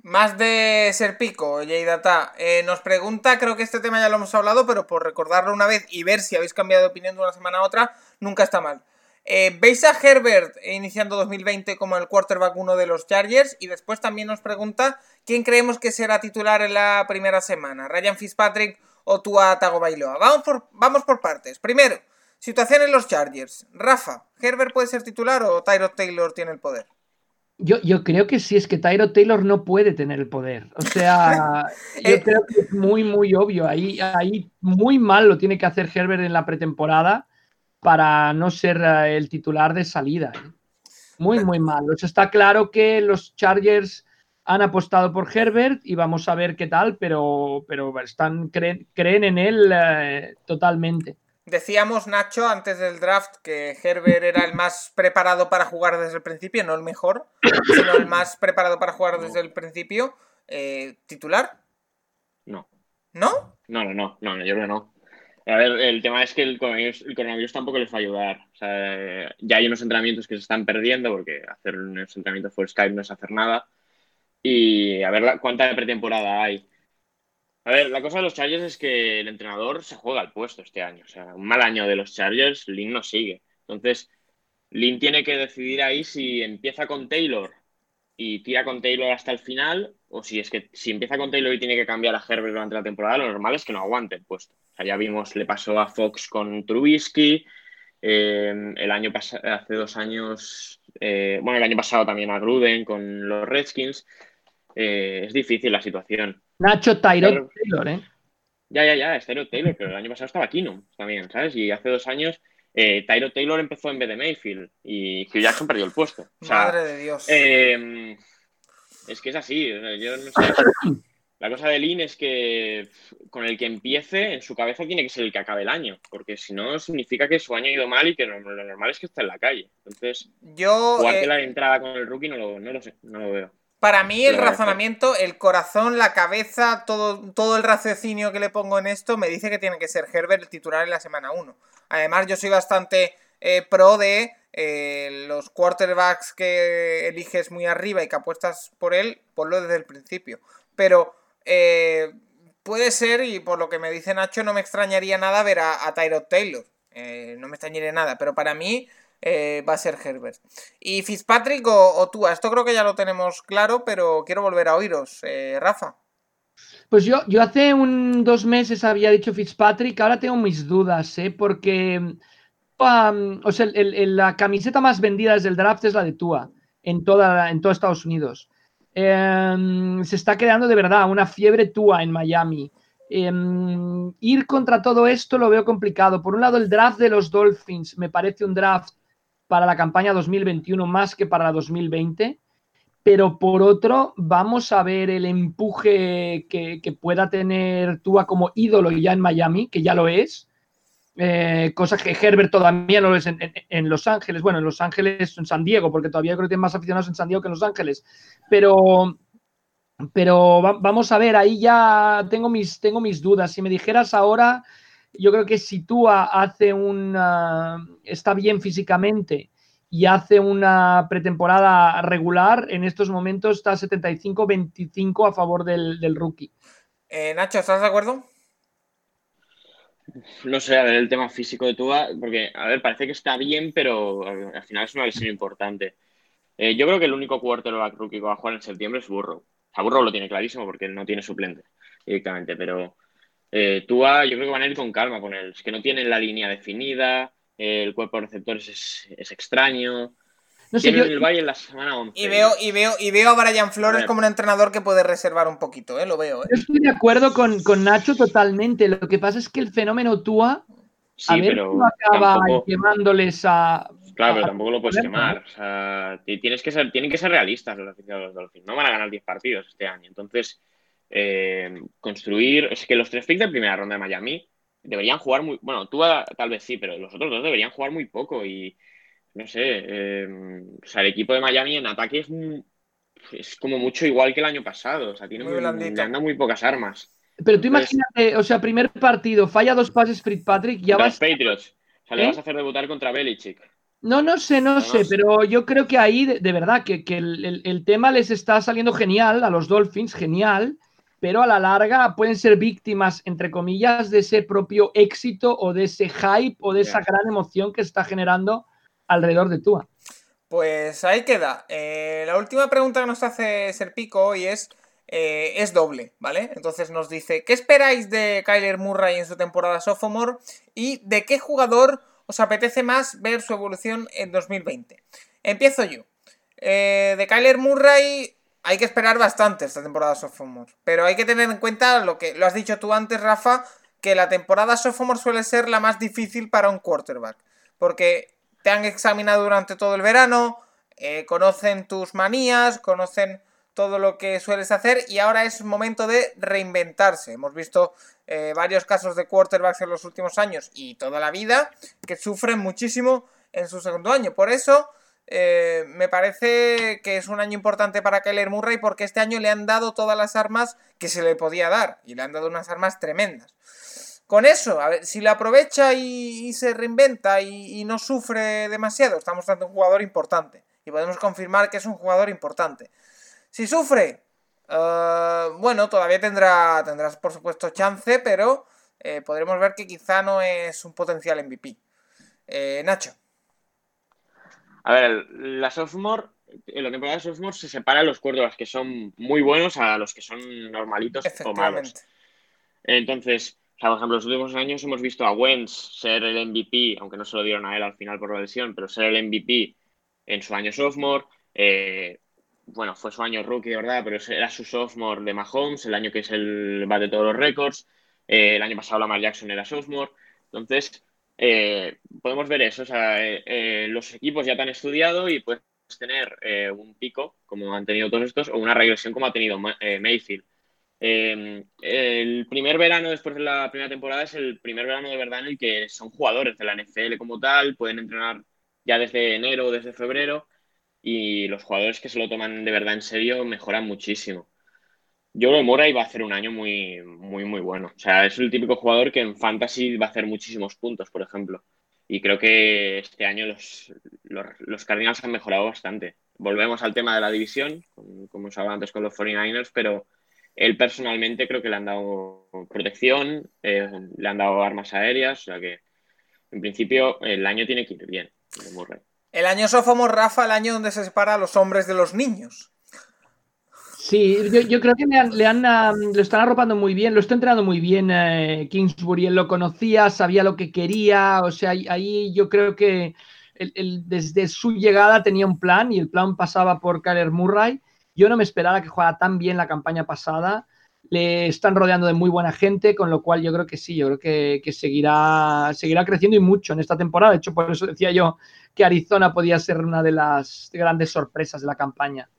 Más de ser pico, Jay Data. Eh, nos pregunta, creo que este tema ya lo hemos hablado, pero por recordarlo una vez y ver si habéis cambiado de opinión de una semana a otra, nunca está mal. Eh, ¿Veis a Herbert iniciando 2020 como el quarterback uno de los Chargers? Y después también nos pregunta quién creemos que será titular en la primera semana, Ryan Fitzpatrick o Tua Tagovailoa. Vamos por, vamos por partes. Primero, Situación en los Chargers. Rafa, ¿Herbert puede ser titular o Tyrod Taylor tiene el poder? Yo, yo, creo que sí, es que Tyrod Taylor no puede tener el poder. O sea, yo eh, creo que es muy, muy obvio. Ahí, ahí muy mal lo tiene que hacer Herbert en la pretemporada para no ser eh, el titular de salida. ¿eh? Muy, muy mal. O sea, está claro que los Chargers han apostado por Herbert y vamos a ver qué tal, pero, pero están, creen, creen en él totalmente. Decíamos, Nacho, antes del draft que Herbert era el más preparado para jugar desde el principio, no el mejor, sino el más preparado para jugar desde el principio. Eh, ¿Titular? No. ¿No? No, no, no, no, yo creo que no. A ver, el tema es que el coronavirus, tampoco les va a ayudar. O sea, ya hay unos entrenamientos que se están perdiendo porque hacer un entrenamiento por Skype no es hacer nada. Y a ver cuánta pretemporada hay. A ver, la cosa de los Chargers es que el entrenador se juega al puesto este año. O sea, un mal año de los Chargers, Lynn no sigue. Entonces, Lynn tiene que decidir ahí si empieza con Taylor y tira con Taylor hasta el final, o si es que si empieza con Taylor y tiene que cambiar a Herbert durante la temporada, lo normal es que no aguante el puesto. O sea, ya vimos, le pasó a Fox con Trubisky, eh, el año pasado, hace dos años, eh, bueno, el año pasado también a Gruden con los Redskins. Eh, es difícil la situación. Nacho Tyrod Taylor, ¿eh? Ya, ya, ya, es Tyrod Taylor, pero el año pasado estaba Keenum también, ¿sabes? Y hace dos años eh, Tyrod Taylor empezó en vez de Mayfield y Hugh Jackson perdió el puesto. Madre de Dios. Em, es que es así, yo no sé. La cosa de Lin es que con el que empiece, en su cabeza tiene que ser el que acabe el año, porque si no significa que su año ha ido mal y que lo, normal es que esté en la calle. Entonces, yo eh, la entrada con el rookie no lo, no lo sé, no lo veo. Para mí el razonamiento, el corazón, la cabeza, todo, todo el raciocinio que le pongo en esto me dice que tiene que ser Herbert el titular en la semana 1. Además, yo soy bastante eh, pro de eh, los quarterbacks que eliges muy arriba y que apuestas por él, ponlo desde el principio. Pero eh, puede ser, y por lo que me dice Nacho, no me extrañaría nada ver a, a Tyrod Taylor. no me extrañaría nada, pero para mí eh, va a ser Herbert. Y Fitzpatrick o, tú, esto creo que ya lo tenemos claro, pero quiero volver a oíros. Eh, Rafa. Pues yo, yo hace un dos meses había dicho Fitzpatrick, ahora tengo mis dudas, ¿eh? porque o sea, la camiseta más vendida desde el draft es la de Tua en, toda, en todo Estados Unidos. Em, se está creando de verdad una fiebre Tua en Miami. Em, ir contra todo esto lo veo complicado. Por un lado, el draft de los Dolphins me parece un draft para la campaña 2021 más que para la 2020. Pero por otro, vamos a ver el empuje que, pueda tener Tua como ídolo ya en Miami, que ya lo es. Eh, cosa que Herbert todavía no lo es en, Los Ángeles. Bueno, en Los Ángeles, en San Diego, porque todavía creo que tiene más aficionados en San Diego que en Los Ángeles. Pero, pero vamos a ver, ahí ya tengo mis, tengo mis dudas. Si me dijeras ahora yo creo que si tú hace una, está bien físicamente y hace una pretemporada regular, en estos momentos está 75-25 a favor del, rookie. Eh, Nacho, ¿estás de acuerdo? No sé, a ver el tema físico de Tua, porque, a ver, parece que está bien, pero al final es una lesión importante. Eh, yo creo que el único quarterback rookie que va a jugar en septiembre es Burrow. O Burrow lo tiene clarísimo porque no tiene suplente directamente, pero eh, Tua, yo creo que van a ir con calma con él. Es que no tienen la línea definida, el cuerpo de receptores es, extraño. No sé, el Valle en la semana 11. Y veo, y veo, y veo a Brian Flores como un entrenador que puede reservar un poquito, ¿eh? lo veo. ¿eh? Yo estoy de acuerdo con, Nacho totalmente. Lo que pasa es que el fenómeno Tua, a ver pero acaba quemándoles a. Claro, pero tampoco lo puedes quemar. O sea, tienes que ser, tienen que ser realistas los aficionados de los Dolphins. No van a ganar 10 partidos este año. Entonces, eh, construir. Es que los tres picks de primera ronda de Miami deberían jugar muy. Bueno, tú tal vez sí, pero los otros dos deberían jugar muy poco. Y no sé. Eh, o sea, el equipo de Miami en ataque es, es como mucho igual que el año pasado. O sea, tiene muy, anda muy pocas armas. Pero tú imagínate, o sea, primer partido, falla dos pases Patrick ya vas. Patriots. O sea, le ¿Eh? vas a hacer debutar contra Belichick. No, no sé, no, sé, pero yo creo que ahí, de, verdad, que, el, el, tema les está saliendo genial a los Dolphins, genial pero a la larga pueden ser víctimas, entre comillas, de ese propio éxito o de ese hype o de esa gran emoción que está generando alrededor de Tua. Pues ahí queda. Eh, la última pregunta que nos hace Serpico hoy es, eh, es doble, ¿vale? Entonces nos dice, ¿qué esperáis de Kyler Murray en su temporada sophomore? ¿Y de qué jugador os apetece más ver su evolución en 2020? Empiezo yo. Eh, de Kyler Murray hay que esperar bastante esta temporada sophomore. Pero hay que tener en cuenta lo que lo has dicho tú antes, Rafa, que la temporada sophomore suele ser la más difícil para un quarterback. Porque te han examinado durante todo el verano, eh, conocen tus manías, conocen todo lo que sueles hacer y ahora es momento de reinventarse. Hemos visto eh, varios casos de quarterbacks en los últimos años y toda la vida que sufren muchísimo en su segundo año. Por eso eh, me parece que es un año importante para Kyler Murray porque este año le han dado todas las armas que se le podía dar y le han dado unas armas tremendas. Con eso, a ver, si lo aprovecha y, se reinventa y, no sufre demasiado, estamos ante un jugador importante y podemos confirmar que es un jugador importante. Si sufre, eh, bueno, todavía tendrá, tendrás por supuesto chance, pero eh, podremos ver que quizá no es un potencial MVP. Nacho. A ver, la sophomore, en la temporada de sophomore se separan los los que son muy buenos a los que son normalitos o malos. Entonces, o sea, por ejemplo, los últimos años hemos visto a Wentz ser el MVP, aunque no se lo dieron a él al final por la lesión, pero ser el MVP en su año sophomore. Eh, bueno, fue su año rookie, de verdad, pero era su sophomore de Mahomes, el año que es el va de todos los récords. Eh, el año pasado Lamar Jackson era sophomore. Entonces, eh, podemos ver eso. O sea, eh, eh, los equipos ya te han estudiado y puedes tener un pico, como han tenido todos estos, o una regresión como ha tenido Mayfield. Em, el primer verano después de la primera temporada es el primer verano de verdad en el que son jugadores de la NFL como tal, pueden entrenar ya desde enero o desde febrero y los jugadores que se lo toman de verdad en serio mejoran muchísimo. Yo creo que va a hacer un año muy, muy, muy bueno. O sea, es el típico jugador que en Fantasy va a hacer muchísimos puntos, por ejemplo. Y creo que este año los, los, Cardinals han mejorado bastante. Volvemos al tema de la división, como os hablaba antes con los 49ers, pero él personalmente creo que le han dado protección, eh, le han dado armas aéreas, o sea que en principio el año tiene que ir bien. El año Sofomos Rafa, el año donde se separa a los hombres de los niños. Sí, yo, creo que le, han, lo están arropando muy bien, lo está entrenando muy bien eh, Kingsbury. Él lo conocía, sabía lo que quería. O sea, ahí yo creo que desde su llegada tenía un plan y el plan pasaba por Kyler Murray. Yo no me esperaba que jugara tan bien la campaña pasada. Le están rodeando de muy buena gente, con lo cual yo creo que sí, yo creo que, seguirá, seguirá creciendo y mucho en esta temporada. De hecho, por eso decía yo que Arizona podía ser una de las grandes sorpresas de la campaña.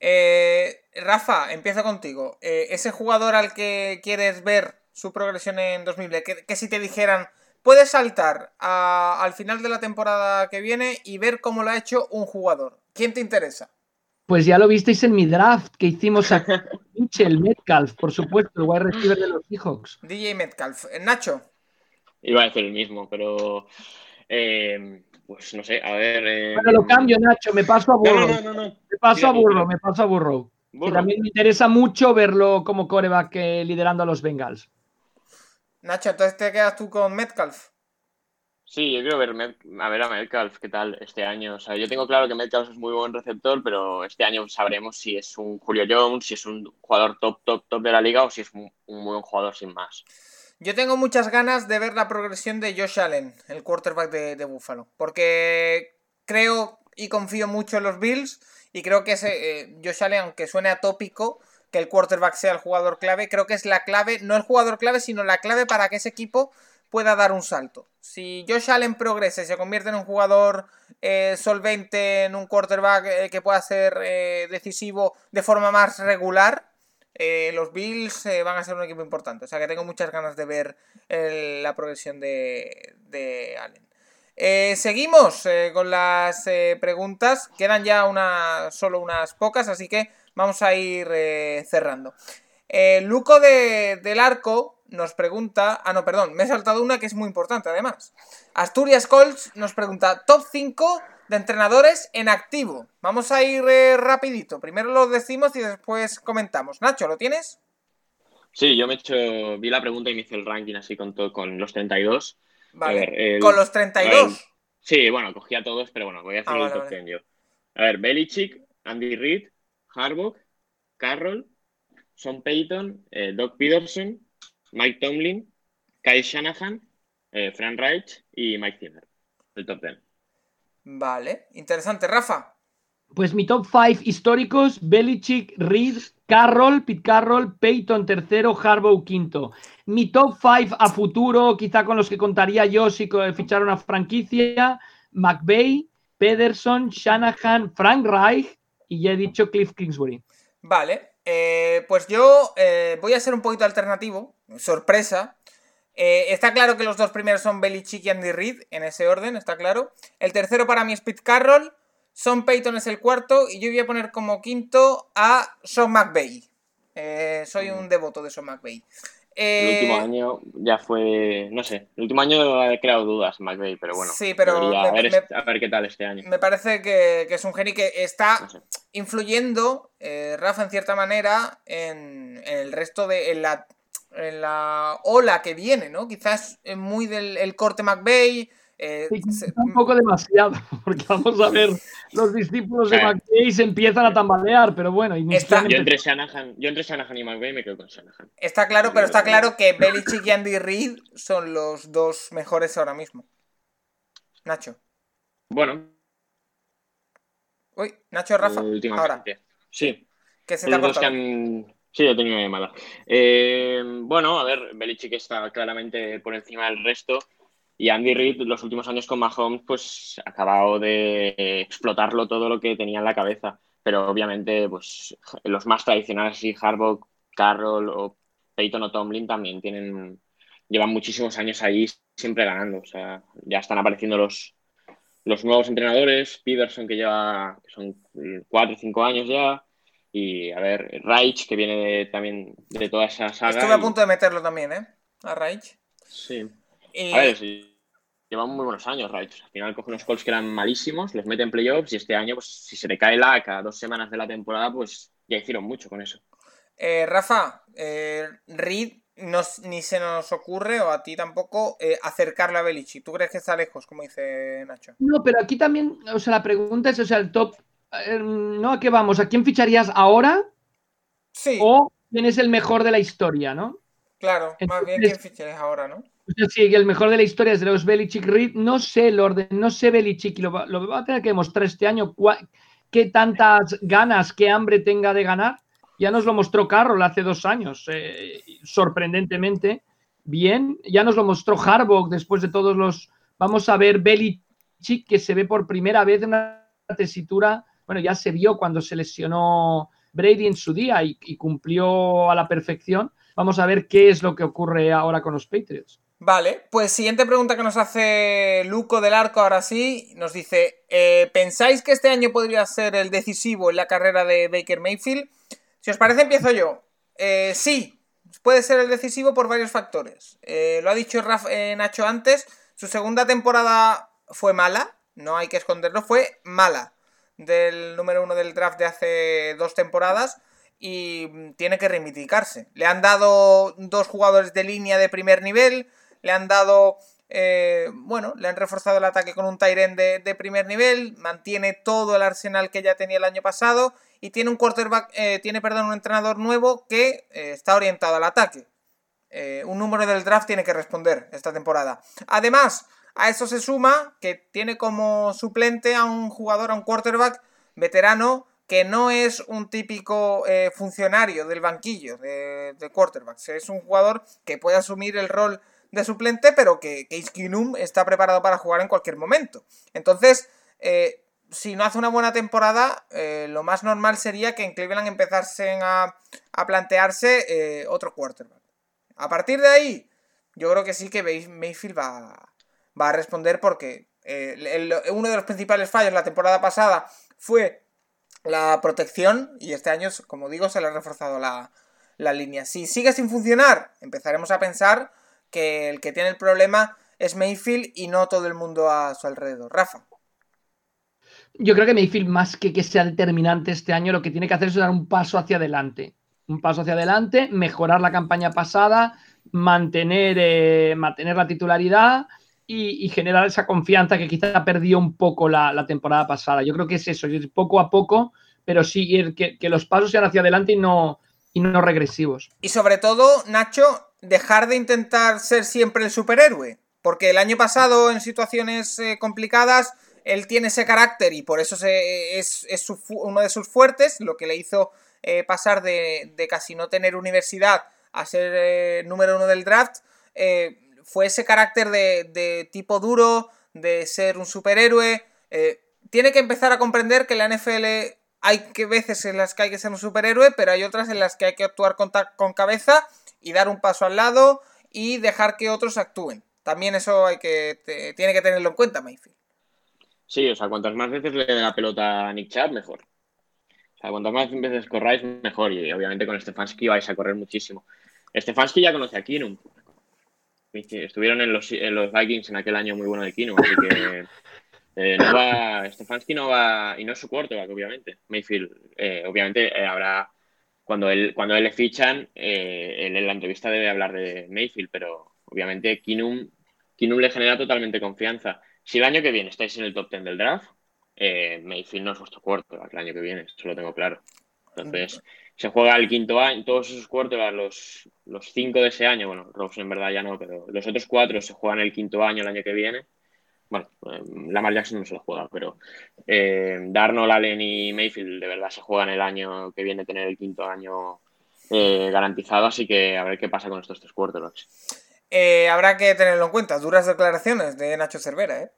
Eh, Rafa, empiezo contigo. Eh, ese jugador al que quieres ver su progresión en 2000, que, que si te dijeran, puedes saltar al final de la temporada que viene y ver cómo lo ha hecho un jugador. ¿Quién te interesa? Pues ya lo visteis en mi draft que hicimos a Mitchell Metcalf, por supuesto, el wide receiver de los Seahawks. DJ Metcalf. Eh, Nacho. Iba a decir el mismo, pero. Eh, pues no sé, a ver. Eh... Bueno, lo cambio, Nacho, me paso a Burrow. No, no, no, me paso a Burrow, me paso a Burrow. Que también me interesa mucho verlo como coreback eh, liderando a los Bengals. Nacho, entonces te quedas tú con Metcalf. Sí, yo quiero ver a ver a Metcalf qué tal este año. O sea, yo tengo claro que Metcalf es muy buen receptor, pero este año sabremos si es un Julio Jones, si es un jugador top, top, top de la liga o si es un, buen jugador sin más. Yo tengo muchas ganas de ver la progresión de Josh Allen, el quarterback de, Buffalo, porque creo y confío mucho en los Bills y creo que ese, eh, Josh Allen, aunque suene atópico, que el quarterback sea el jugador clave, creo que es la clave, no el jugador clave, sino la clave para que ese equipo pueda dar un salto. Si Josh Allen progresa y se convierte en un jugador eh, solvente, en un quarterback eh, que pueda ser eh, decisivo de forma más regular, los Bills van a ser un equipo importante. O sea que tengo muchas ganas de ver la progresión de, de Allen. seguimos con las preguntas. Quedan ya solo unas pocas, así que vamos a ir cerrando. Luco del Arco nos pregunta. Ah, no, perdón, me he saltado una que es muy importante además. Asturias Colts nos pregunta: top 5 de entrenadores en activo. Vamos a ir eh, rapidito. Primero lo decimos y después comentamos. Nacho, ¿lo tienes? Sí, yo me he hecho. Vi la pregunta y me hice el ranking así con, todo, con los 32. Vale. ¿Con los 32? sí, bueno, cogí a todos, pero bueno, voy a hacer ah, el top 10 yo. A ver, Belichick, Andy Reid, Harbaugh, Carroll, Sean Payton, eh, Doc Peterson, Mike Tomlin, Kyle Shanahan, eh, Frank Reich y Mike Zimmer. El top 10. Vale, interesante. Rafa. Pues mi top 5 históricos: Belichick, Reed, Carroll, Pete Carroll, Peyton tercero, Harbaugh quinto. Mi top 5 a futuro, quizá con los que contaría yo si ficharon a franquicia: McVeigh, Pederson, Shanahan, Frank Reich y ya he dicho Cliff Kingsbury. Vale, eh, pues yo eh, voy a ser un poquito alternativo, sorpresa. Eh, está claro que los dos primeros son Belichick y Andy Reid, en ese orden, está claro. El tercero para mí es Pete Carroll, Son Payton es el cuarto y yo voy a poner como quinto a Sean McVay. soy un devoto de Sean McVay. El último eh, año ya fue, no sé, el último año he creado dudas McVeigh, pero bueno. Sí, pero a, ver, qué tal este año. Me parece que, es un genio que está influyendo, eh, Rafa, en cierta manera, en, el resto de, en la, en la ola que viene, ¿no? Quizás muy del corte McVeigh, eh, un poco demasiado, porque vamos a ver, los discípulos de McVeigh se empiezan a tambalear, pero bueno. yo, entre Shanahan, yo entre Shanahan y McVeigh me quedo con Shanahan. Está claro, pero está claro que Belichick y Andy Reid son los dos mejores ahora mismo. Nacho. Bueno. Uy, Nacho Rafa. Ahora. Sí. ¿Qué se te ha cortado? Sí, yo tenía una llamada. Eh, bueno, a ver, Belichick está claramente por encima del resto. Y Andy Reid, los últimos años con Mahomes, pues ha acabado de explotarlo todo lo que tenía en la cabeza. Pero obviamente, pues los más tradicionales, sí, Harbaugh, Carroll o Peyton o Tomlin también tienen, llevan muchísimos años ahí siempre ganando. O sea, ya están apareciendo los, los nuevos entrenadores, Peterson que lleva, que son cuatro o cinco años ya, y a ver, Reich que viene también de toda esa saga. Estuve a punto de meterlo también, ¿eh? A Reich. Sí. A ver, sí. Llevan muy buenos años, Reich. Al final coge unos calls que eran malísimos, los mete en playoffs y este año, pues si se le cae la a dos semanas de la temporada, pues ya hicieron mucho con eso. Eh, Rafa, eh, Reed ni se nos ocurre, o a ti tampoco, eh, acercarle a Belichick. ¿Tú crees que está lejos, como dice Nacho? No, pero aquí también, o sea, la pregunta es, o sea, el top, eh, ¿no? ¿A qué vamos? ¿A quién ficharías ahora? Sí. ¿O quién es el mejor de la historia, no? Claro, más bien quién ficharías ahora, ¿no? Sí, el mejor de la historia es de los Belichick Reed. No sé el orden, no sé Belichick, y lo, lo va a tener que demostrar este año qué tantas ganas, qué hambre tenga de ganar ya nos lo mostró Carroll hace dos años, eh, sorprendentemente bien. Ya nos lo mostró Harbaugh después de todos los. Vamos a ver Belichick que se ve por primera vez en una tesitura. Bueno, ya se vio cuando se lesionó Brady en su día y, cumplió a la perfección. Vamos a ver qué es lo que ocurre ahora con los Patriots. Vale, pues siguiente pregunta que nos hace Luco del Arco ahora sí. Nos dice, eh, ¿pensáis que este año podría ser el decisivo en la carrera de Baker Mayfield? Si os parece, empiezo yo. Eh, sí, puede ser el decisivo por varios factores. Eh, lo ha dicho eh, Nacho antes, su segunda temporada fue mala, no hay que esconderlo, fue mala del número uno del draft de hace dos temporadas y tiene que reivindicarse. Le han dado dos jugadores de línea de primer nivel, le han dado, bueno, le han reforzado el ataque con un Tyren de, de primer nivel, mantiene todo el arsenal que ya tenía el año pasado y tiene un quarterback, eh, tiene, perdón, un entrenador nuevo que eh, está orientado al ataque. Eh, un número del draft tiene que responder esta temporada. Además, a eso se suma que tiene como suplente a un jugador, a un quarterback veterano que no es un típico funcionario del banquillo de, de, quarterbacks. Es un jugador que puede asumir el rol de suplente, pero que Case Keenum está preparado para jugar en cualquier momento. Entonces, si no hace una buena temporada, eh, lo más normal sería que en Cleveland empezasen a, plantearse eh, otro quarterback. A partir de ahí, yo creo que sí que Mayfield va, va a responder porque eh, uno de los principales fallos la temporada pasada fue la protección y este año, como digo, se le ha reforzado la, la línea. Si sigue sin funcionar, empezaremos a pensar que el que tiene el problema es Mayfield y no todo el mundo a su alrededor. Rafa. Yo creo que Mayfield, más que que sea determinante este año, lo que tiene que hacer es dar un paso hacia adelante. Un paso hacia adelante, mejorar la campaña pasada, mantener, eh, mantener la titularidad y, generar esa confianza que quizá perdió un poco la, temporada pasada. Yo creo que es eso, es poco a poco, pero sí que, que los pasos sean hacia adelante y no, y no regresivos. Y sobre todo, Nacho, dejar de intentar ser siempre el superhéroe. Porque el año pasado, en situaciones eh, complicadas, él tiene ese carácter y por eso es, uno de sus fuertes, lo que le hizo eh, pasar de, casi no tener universidad a ser eh, número uno del draft, eh, fue ese carácter de, tipo duro, de ser un superhéroe. tiene que empezar a comprender que la NFL hay que veces en las que hay que ser un superhéroe, pero hay otras en las que hay que actuar con, con cabeza y dar un paso al lado y dejar que otros actúen. También eso hay que tiene que tenerlo en cuenta, Mayfield. Sí, o sea, cuantas más veces le dé la pelota a Nick Chubb, mejor. O sea, cuantas más veces corráis, mejor. Y obviamente con Stefanski vais a correr muchísimo. Stefanski ya conoce a Kinum. Estuvieron en los, Vikings en aquel año muy bueno de Kinum, así que eh, no va, Stefanski no va, y no es su quarterback, obviamente. Mayfield, eh, obviamente eh, habrá, cuando él, cuando él le fichan, en la entrevista debe hablar de Mayfield, pero obviamente Kinum, Kinum le genera totalmente confianza. Si el año que viene estáis en el top 10 del draft, eh, Mayfield no es vuestro cuarto el año que viene, eso lo tengo claro. Entonces, se juega el quinto año, todos esos cuartos, los, los cinco de ese año, bueno, Rose en verdad ya no, pero los otros cuatro se juegan el quinto año el año que viene. Bueno, eh, Lamar Jackson no se lo juega, pero eh, Darnold, Allen y Mayfield de verdad se juegan el año que viene tener el quinto año eh, garantizado, así que a ver qué pasa con estos tres quarterbacks. Eh, habrá que tenerlo en cuenta. Duras declaraciones de Nacho Cervera, ¿eh?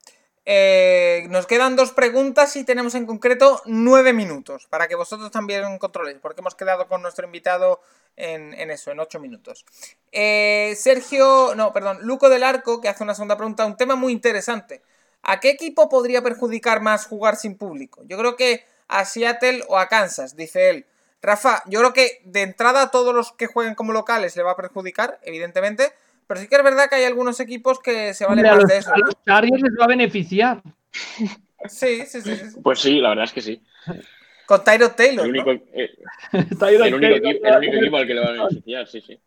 Eh, nos quedan dos preguntas y tenemos en concreto nueve minutos para que vosotros también controléis, porque hemos quedado con nuestro invitado en, eso, en ocho minutos. Eh, Sergio, no, perdón, Luco del Arco, que hace una segunda pregunta, un tema muy interesante. ¿A qué equipo podría perjudicar más jugar sin público? Yo creo que a Seattle o a Kansas, dice él. Rafa, yo creo que de entrada a todos los que jueguen como locales le va a perjudicar, evidentemente, pero sí que es verdad que hay algunos equipos que se valen más de eso. A los Chargers les va a beneficiar. Sí, sí, sí, Pues sí, la verdad es que sí. Con Tyro Taylor. El único, eh, el único, equipo, al que le va a beneficiar, sí, sí.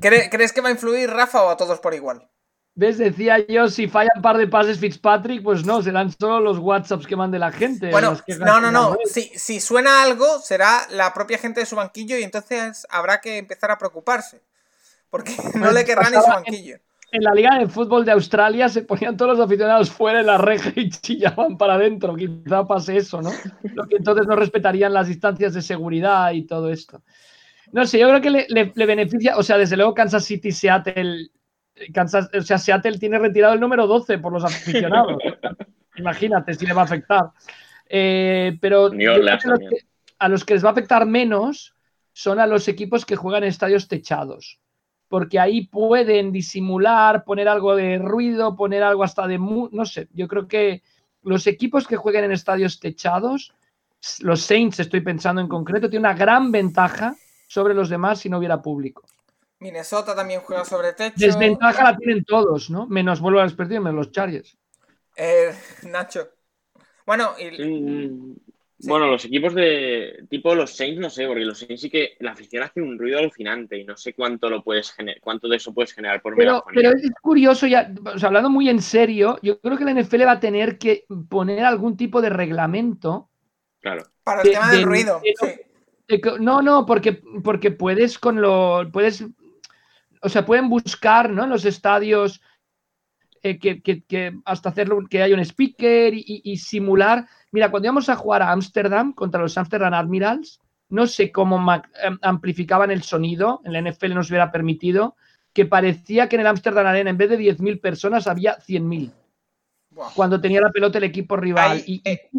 ¿Crees que va a influir Rafa o a todos por igual? ¿Ves? Decía yo, si falla un par de pases Fitzpatrick, pues no, serán solo los WhatsApps que mande la gente. Bueno, no, no, no. Si, si suena algo, será la propia gente de su banquillo y entonces habrá que empezar a preocuparse. Porque no le querrán en su banquillo. En, la Liga de Fútbol de Australia se ponían todos los aficionados fuera de la reja y chillaban para adentro. Quizá pase eso, ¿no? Lo que entonces no respetarían las distancias de seguridad y todo esto. No sé, yo creo que le, le beneficia, o sea, desde luego Kansas City, Seattle o sea, Seattle tiene retirado el número 12 por los aficionados. Imagínate si le va a afectar. Eh, pero a los que les va a afectar menos son a los equipos que juegan en estadios techados. Porque ahí pueden disimular, poner algo de ruido, poner algo hasta de... No sé, yo creo que los equipos que jueguen en estadios techados, los Saints estoy pensando en concreto, tiene una gran ventaja sobre los demás si no hubiera público. Minnesota también juega sobre techo. Desventaja la tienen todos, ¿no? Menos vuelvo a repetir, menos los Chargers. Eh, Nacho. Bueno, Bueno, los equipos de tipo los Saints, no sé, porque los Saints sí que la afición hace un ruido alucinante y no sé cuánto lo puedes generar, cuánto de eso puedes generar por pero, pero es curioso, ya, hablando muy en serio, yo creo que la NFL va a tener que poner algún tipo de reglamento. Claro. Para el tema del ruido. no, no, porque, porque puedes con lo. Puedes o sea, pueden buscar ¿no? en los estadios eh, que, hasta hacerlo que haya un speaker y, simular. Mira, cuando íbamos a jugar a Ámsterdam contra los Amsterdam Admirals, no sé cómo em, amplificaban el sonido, en la NFL nos hubiera permitido, que parecía que en el Amsterdam Arena en vez de 10.000 personas había 100.000. Cuando tenía la pelota el equipo rival. y, eh.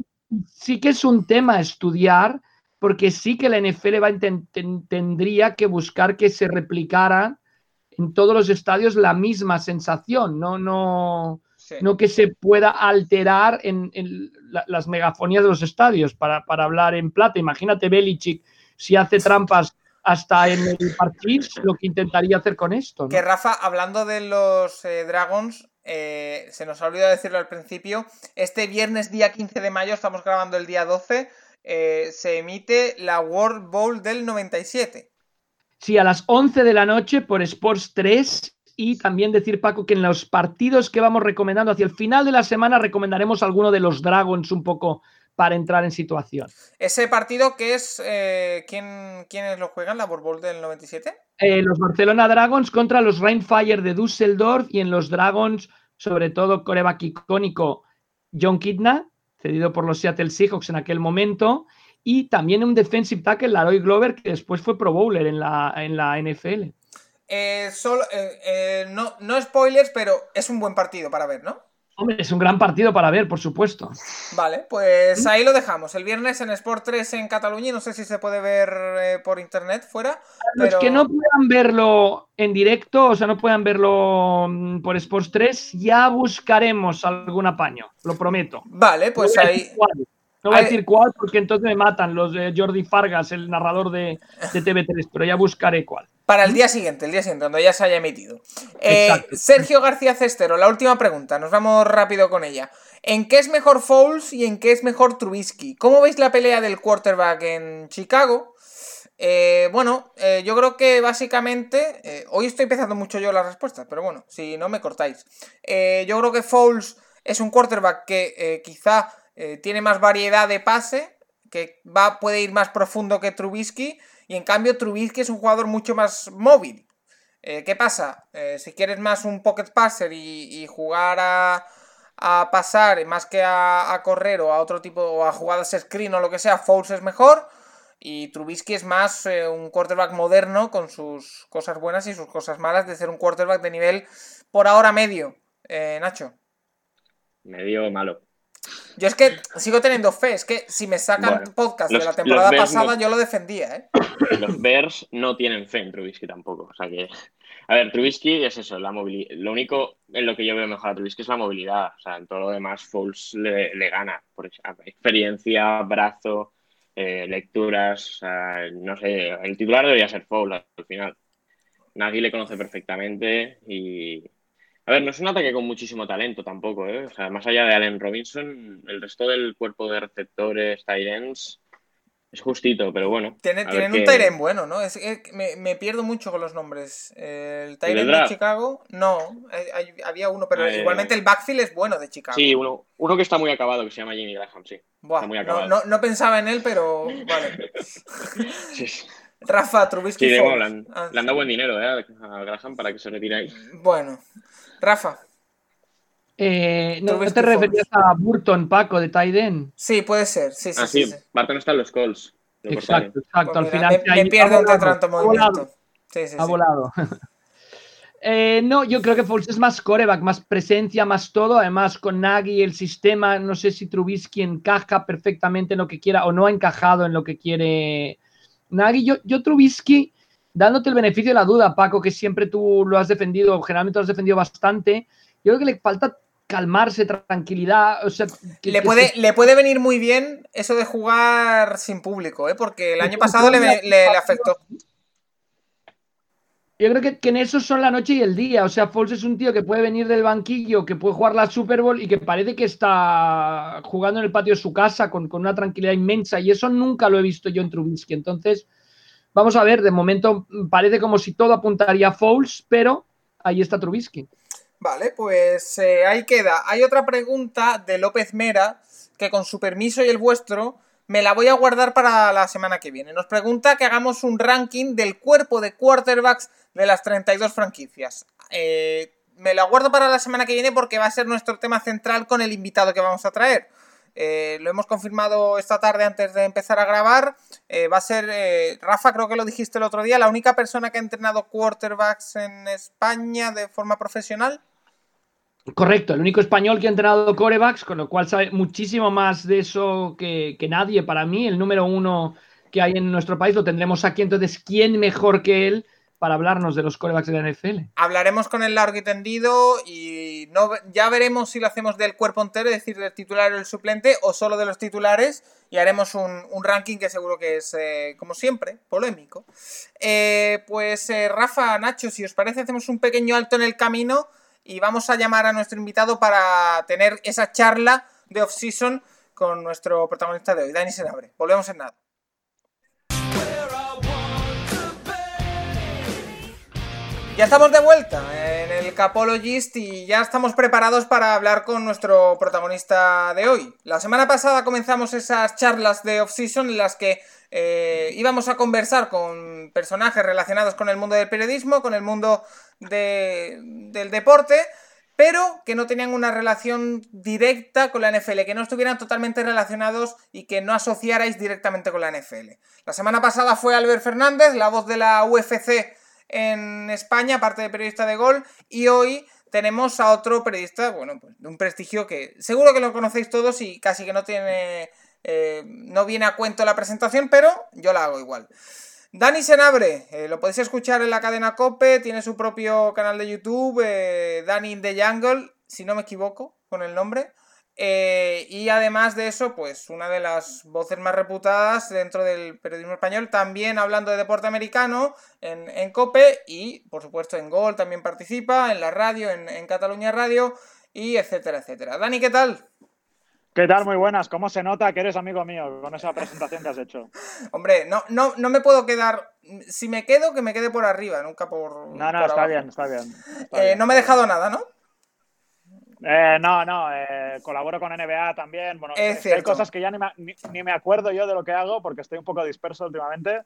sí que es un tema a estudiar, porque sí que la NFL va tendría que buscar que se replicaran en todos los estadios la misma sensación, no, no, no que se pueda alterar en, las megafonías de los estadios para, hablar en plata. Imagínate Belichick si hace trampas hasta en el partido, lo que intentaría hacer con esto. Que Rafa, hablando de los eh, Dragons, eh, se nos ha olvidado decirlo al principio, este viernes día 15 de mayo, estamos grabando el día 12, eh, se emite la World Bowl del 97. Sí, a las 11 de la noche por Sports 3 y también decir, Paco, que en los partidos que vamos recomendando hacia el final de la semana recomendaremos alguno de los Dragons un poco para entrar en situación. ¿Ese partido que es, eh, ¿quién, ¿quiénes lo juegan, la Bowl del 97? Eh, los Barcelona Dragons contra los Rainfire de Düsseldorf y en los Dragons, sobre todo coreback icónico John Kidna, cedido por los Seattle Seahawks en aquel momento, y también un defensive tackle, Laroy Glover, que después fue Pro Bowler en la, en la NFL. Eh, solo, eh, eh, no, no spoilers, pero es un buen partido para ver, ¿no? Hombre, es un gran partido para ver, por supuesto. Vale, pues ahí lo dejamos. El viernes en Sport 3 en Cataluña, no sé si se puede ver por internet fuera. Los que no puedan verlo en directo, o sea, no puedan verlo mm, por Sports 3, ya buscaremos algún apaño, lo prometo. Vale, pues ahí. No voy a decir cuál porque entonces me matan los de Jordi Fargas, el narrador de, TV3, pero ya buscaré cuál. Para el día siguiente, el día siguiente, cuando ya se haya emitido. Eh, Sergio García Cestero, la última pregunta, nos vamos rápido con ella. ¿En qué es mejor Fouls y en qué es mejor Trubisky? ¿Cómo veis la pelea del quarterback en Chicago? Eh, bueno, eh, yo creo que básicamente, hoy estoy empezando mucho yo las respuestas, pero bueno, si no me cortáis. yo creo que Fouls es un quarterback que quizá eh, tiene más variedad de pase, que va, puede ir más profundo que Trubisky, y en cambio Trubisky es un jugador mucho más móvil. Eh, ¿Qué pasa? Eh, si quieres más un pocket passer y, jugar a, pasar más que a, correr o a otro tipo, o a jugadas screen o lo que sea, Fouls es mejor. Y Trubisky es más un quarterback moderno con sus cosas buenas y sus cosas malas de ser un quarterback de nivel por ahora medio. Nacho. medio malo. Yo es que sigo teniendo fe, es que si me sacan podcast de la temporada pasada, yo lo defendía, ¿eh? Los Bears no tienen fe en Trubisky tampoco. O sea que. A ver, Trubisky es eso, la movilidad. Lo único en lo que yo veo mejor a Trubisky es la movilidad. O sea, en todo lo demás, Foles le, gana. Por experiencia, brazo, eh, lecturas. O sea, no sé, el titular debería ser Foles al final. Nadie le conoce perfectamente y a ver, no es un ataque con muchísimo talento tampoco, ¿eh? O sea, más allá de Allen Robinson, el resto del cuerpo de receptores, Tyrens, es justito, pero bueno. tienen un Tyren bueno, ¿no? Es, me, pierdo mucho con los nombres. El Tyren de Chicago, no, había uno, pero ah, igualmente el backfield es bueno de Chicago. Sí, uno, uno que está muy acabado, que se llama Jimmy Graham, sí. muy acabado. No, no, pensaba en él, pero vale. sí. Rafa, Trubisky. Sí, le, han, ah, le han dado buen dinero ¿eh? a Graham para que se retire ahí. Bueno, Rafa. Eh, ¿No te referías a Burton, Paco, de Tyden? Sí, puede ser. Sí, sí, ah, sí, Burton está en los calls. Exacto, exacto. Al final me, pierdo entre tanto movimiento. Sí, sí, ha volado. eh, no, yo creo que Foles es más coreback, más presencia, más todo. Además, con Nagy, el sistema, no sé si Trubisky encaja perfectamente en lo que quiera o no ha encajado en lo que quiere Nagy. Yo, yo Trubisky dándote el beneficio de la duda, Paco, que siempre tú lo has defendido, generalmente lo has defendido bastante, yo creo que le falta calmarse, tranquilidad. O sea, le, puede, le puede venir muy bien eso de jugar sin público, ¿eh? porque el año pasado le, afectó. Yo creo que, en eso son la noche y el día. O sea, Foles es un tío que puede venir del banquillo, que puede jugar la Super Bowl y que parece que está jugando en el patio de su casa con, con una tranquilidad inmensa. Y eso nunca lo he visto yo en Trubisky. Entonces, Vamos a ver, de momento parece como si todo apuntaría a Fouls, pero ahí está Trubisky. Vale, pues eh, ahí queda. Hay otra pregunta de López Mera, que con su permiso y el vuestro, me la voy a guardar para la semana que viene. Nos pregunta que hagamos un ranking del cuerpo de quarterbacks de las 32 franquicias. Eh, me la guardo para la semana que viene porque va a ser nuestro tema central con el invitado que vamos a traer. Eh, lo hemos confirmado esta tarde antes de empezar a grabar. Eh, va a ser, eh, Rafa, creo que lo dijiste el otro día, la única persona que ha entrenado quarterbacks en España de forma profesional. Correcto, el único español que ha entrenado quarterbacks, con lo cual sabe muchísimo más de eso que, que nadie. Para mí, el número uno que hay en nuestro país lo tendremos aquí. Entonces, ¿quién mejor que él para hablarnos de los corebacks de la NFL. Hablaremos con el largo y tendido y no, ya veremos si lo hacemos del cuerpo entero, es decir, del titular o el suplente, o solo de los titulares, y haremos un, ranking que seguro que es, eh, como siempre, polémico. Eh, pues eh, Rafa, Nacho, si os parece, hacemos un pequeño alto en el camino y vamos a llamar a nuestro invitado para tener esa charla de off-season con nuestro protagonista de hoy, Dani Senabre. Volvemos en nada. Ya estamos de vuelta en el Capologist y ya estamos preparados para hablar con nuestro protagonista de hoy. La semana pasada comenzamos esas charlas de off-season en las que eh, íbamos a conversar con personajes relacionados con el mundo del periodismo, con el mundo del deporte, pero que no tenían una relación directa con la NFL, que no estuvieran totalmente relacionados y que no asociarais directamente con la NFL. La semana pasada fue Albert Fernández, la voz de la UFC en España, aparte de periodista de gol, y hoy tenemos a otro periodista, bueno, pues de un prestigio que seguro que lo conocéis todos y casi que no tiene, eh, no viene a cuento la presentación, pero yo la hago igual. Dani Senabre, eh, lo podéis escuchar en la cadena Cope, tiene su propio canal de YouTube, eh, Dani in the Jungle, si no me equivoco con el nombre. Eh, y además de eso, pues una de las voces más reputadas dentro del periodismo español, también hablando de deporte americano en, COPE y por supuesto en Gol también participa, en la radio, en, Cataluña Radio y etcétera, etcétera. Dani, ¿qué tal? ¿Qué tal? Muy buenas. ¿Cómo se nota que eres amigo mío con esa presentación que has hecho? Hombre, no, no, no me puedo quedar. Si me quedo, que me quede por arriba, nunca por. No, no, está, bien, está bien, eh, no me he dejado nada, ¿no? Eh, no, no, eh, colaboro con NBA también. Bueno, hay cosas que ya ni me, ni, me, acuerdo yo de lo que hago porque estoy un poco disperso últimamente.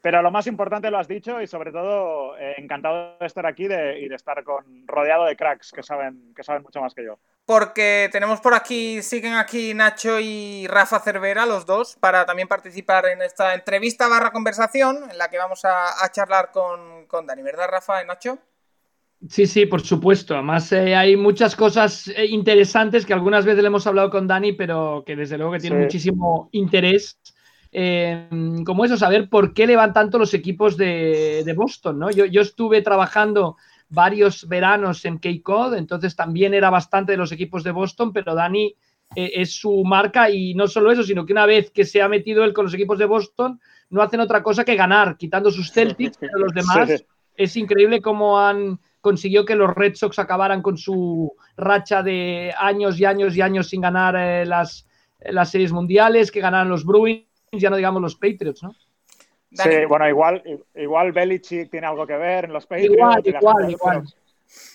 Pero lo más importante lo has dicho y sobre todo eh, encantado de estar aquí y de estar con, rodeado de cracks que saben, que saben mucho más que yo. Porque tenemos por aquí, siguen aquí Nacho y Rafa Cervera, los dos, para también participar en esta entrevista barra conversación en la que vamos a, charlar con, con Dani, ¿verdad Rafa y Nacho? Sí, sí, por supuesto. Además, eh, hay muchas cosas eh, interesantes que algunas veces le hemos hablado con Dani, pero que desde luego que tiene muchísimo interés. Eh, como eso, saber por qué le van tanto los equipos de, Boston, ¿no? Yo, yo, estuve trabajando varios veranos en K-Code, entonces también era bastante de los equipos de Boston, pero Dani es su marca y no solo eso, sino que una vez que se ha metido él con los equipos de Boston, no hacen otra cosa que ganar, quitando sus Celtics, pero los demás es increíble cómo han consiguió que los Red Sox acabaran con su racha de años y años y años sin ganar eh, las, las series mundiales, que ganaran los Bruins, ya no digamos los Patriots, ¿no? Sí, bueno, igual, igual Belichick tiene algo que ver en los Patriots. Igual, igual, igual.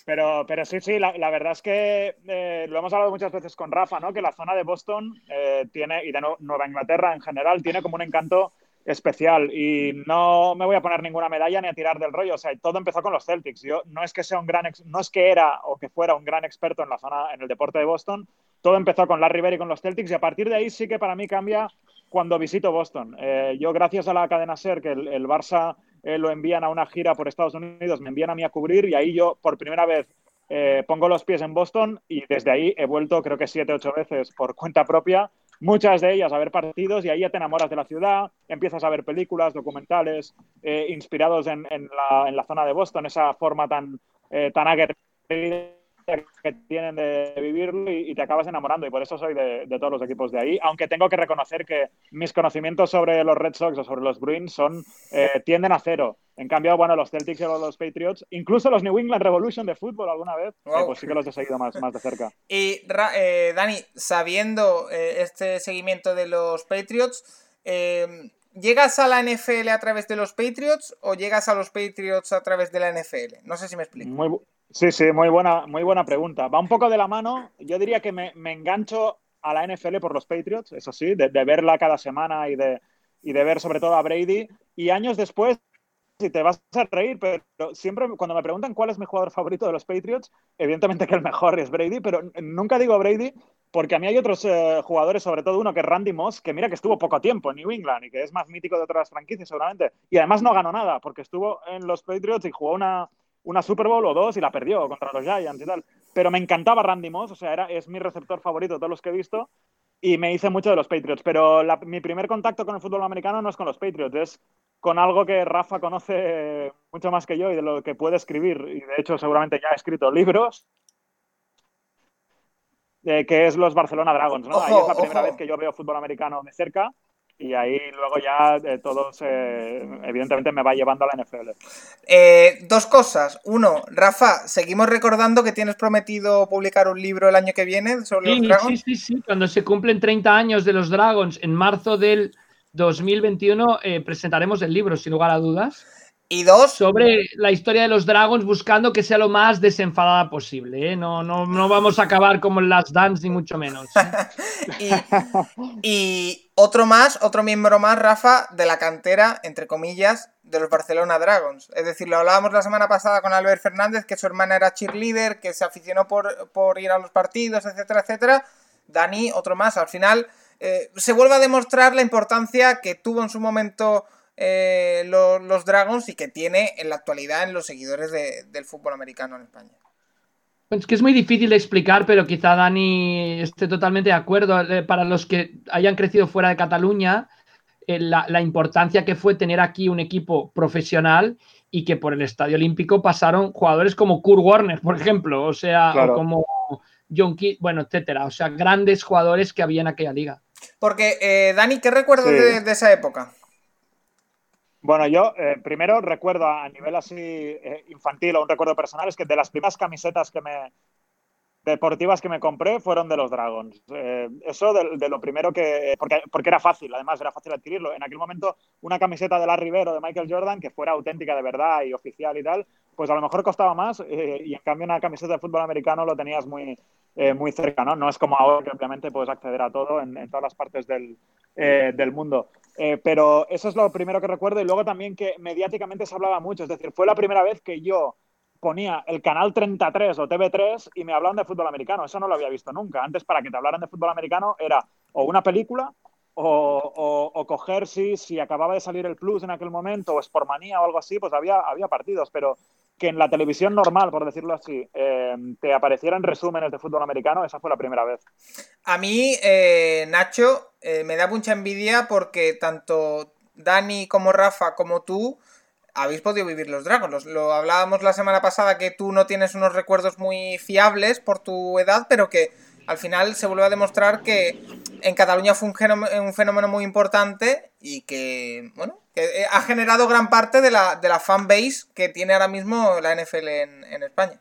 Pero, pero sí, sí, la, verdad es que eh, lo hemos hablado muchas veces con Rafa, ¿no? Que la zona de Boston eh, tiene, y de Nueva Inglaterra en general, tiene como un encanto especial y no me voy a poner ninguna medalla ni a tirar del rollo. O sea, todo empezó con los Celtics. Yo no es que sea un gran, no es que era o que fuera un gran experto en la zona, en el deporte de Boston. Todo empezó con Larry Bird y con los Celtics y a partir de ahí sí que para mí cambia cuando visito Boston. Eh, yo gracias a la cadena Ser que el, Barça eh, lo envían a una gira por Estados Unidos, me envían a mí a cubrir y ahí yo por primera vez eh, pongo los pies en Boston y desde ahí he vuelto creo que siete, ocho veces por cuenta propia muchas de ellas a ver partidos y ahí ya te enamoras de la ciudad, empiezas a ver películas, documentales eh, inspirados en, la, zona de Boston, esa forma tan, eh, tan aguerrida que tienen de vivirlo y, te acabas enamorando y por eso soy de, todos los equipos de ahí, aunque tengo que reconocer que mis conocimientos sobre los Red Sox o sobre los Bruins son eh, tienden a cero. En cambio, bueno, los Celtics y los Patriots, incluso los New England Revolution de fútbol alguna vez, eh, pues sí que los he seguido más, más de cerca. Y eh, Dani, sabiendo este seguimiento de los Patriots, ¿llegas a la NFL a través de los Patriots o llegas a los Patriots a través de la NFL? No sé si me explico. Muy, Sí, sí, muy buena, muy buena pregunta. Va un poco de la mano. Yo diría que me, engancho a la NFL por los Patriots, eso sí, de, verla cada semana y de, y de ver sobre todo a Brady. Y años después, si te vas a reír, pero siempre cuando me preguntan cuál es mi jugador favorito de los Patriots, evidentemente que el mejor es Brady, pero nunca digo Brady porque a mí hay otros eh, jugadores, sobre todo uno que es Randy Moss, que mira que estuvo poco tiempo en New England y que es más mítico de otras franquicias seguramente. Y además no ganó nada porque estuvo en los Patriots y jugó una una Super Bowl o dos y la perdió contra los Giants y tal. Pero me encantaba Randy Moss, o sea, era, es mi receptor favorito de todos los que he visto y me hice mucho de los Patriots. Pero mi primer contacto con el fútbol americano no es con los Patriots, es con algo que Rafa conoce mucho más que yo y de lo que puede escribir. Y de hecho, seguramente ya ha escrito libros. Eh, que es los Barcelona Dragons, ¿no? Ahí es la primera vez que yo veo fútbol americano de cerca y ahí luego ya eh, todo se, evidentemente me va llevando a la NFL. Eh, dos cosas. Uno, Rafa, seguimos recordando que tienes prometido publicar un libro el año que viene sobre los Dragons. Sí, sí, sí. Cuando se cumplen 30 años de los Dragons, en marzo del 2021, eh, presentaremos el libro, sin lugar a dudas. Y dos. Sobre la historia de los Dragons, buscando que sea lo más desenfadada posible. ¿eh? No, no, no, vamos a acabar como en Last Dance, ni mucho menos. y, otro más, otro miembro más, Rafa, de la cantera, entre comillas, de los Barcelona Dragons. Es decir, lo hablábamos la semana pasada con Albert Fernández, que su hermana era cheerleader, que se aficionó por, por ir a los partidos, etcétera, etcétera. Dani, otro más. Al final, eh, se vuelve a demostrar la importancia que tuvo en su momento eh, los Dragons y que tiene en la actualidad en los seguidores del fútbol americano en España. Es pues que es muy difícil de explicar, pero quizá Dani esté totalmente de acuerdo. Eh, para los que hayan crecido fuera de Cataluña, eh, la, importancia que fue tener aquí un equipo profesional y que por el Estadio Olímpico pasaron jugadores como Kurt Warner, por ejemplo, o sea, como John Key, bueno, etcétera. O sea, grandes jugadores que había en aquella liga. Porque, Dani, ¿qué recuerdas de esa época? Bueno, yo eh, primero recuerdo a nivel así eh, infantil o un recuerdo personal es que de las primeras camisetas que me deportivas que me compré fueron de los Dragons. Eh, eso de, lo primero que porque, porque era fácil, además era fácil adquirirlo. En aquel momento una camiseta de Larry Bird o de Michael Jordan que fuera auténtica de verdad y oficial y tal, pues a lo mejor costaba más y en cambio una camiseta de fútbol americano lo tenías muy muy cerca, ¿no? No es como ahora que obviamente puedes acceder a todo en, en todas las partes del, del mundo. Eh, pero eso es lo primero que recuerdo y luego también que mediáticamente se hablaba mucho. Es decir, fue la primera vez que yo ponía el canal 33 o TV3 y me hablaban de fútbol americano. Eso no lo había visto nunca. Antes, para que te hablaran de fútbol americano, era o una película o, coger, si, si acababa de salir el Plus en aquel momento o Sportmanía o algo así, pues había, había partidos. Pero que en la televisión normal, por decirlo así, eh, te aparecieran resúmenes de fútbol americano, esa fue la primera vez. A mí, eh, Nacho, eh, me da mucha envidia porque tanto Dani como Rafa como tú habéis podido vivir los Dragons. Lo, hablábamos la semana pasada que tú no tienes unos recuerdos muy fiables por tu edad, pero que al final se vuelve a demostrar que en Cataluña fue un, fenómeno muy importante y que, bueno, eh, ha generado gran parte de la, de la que tiene ahora mismo la NFL en, España.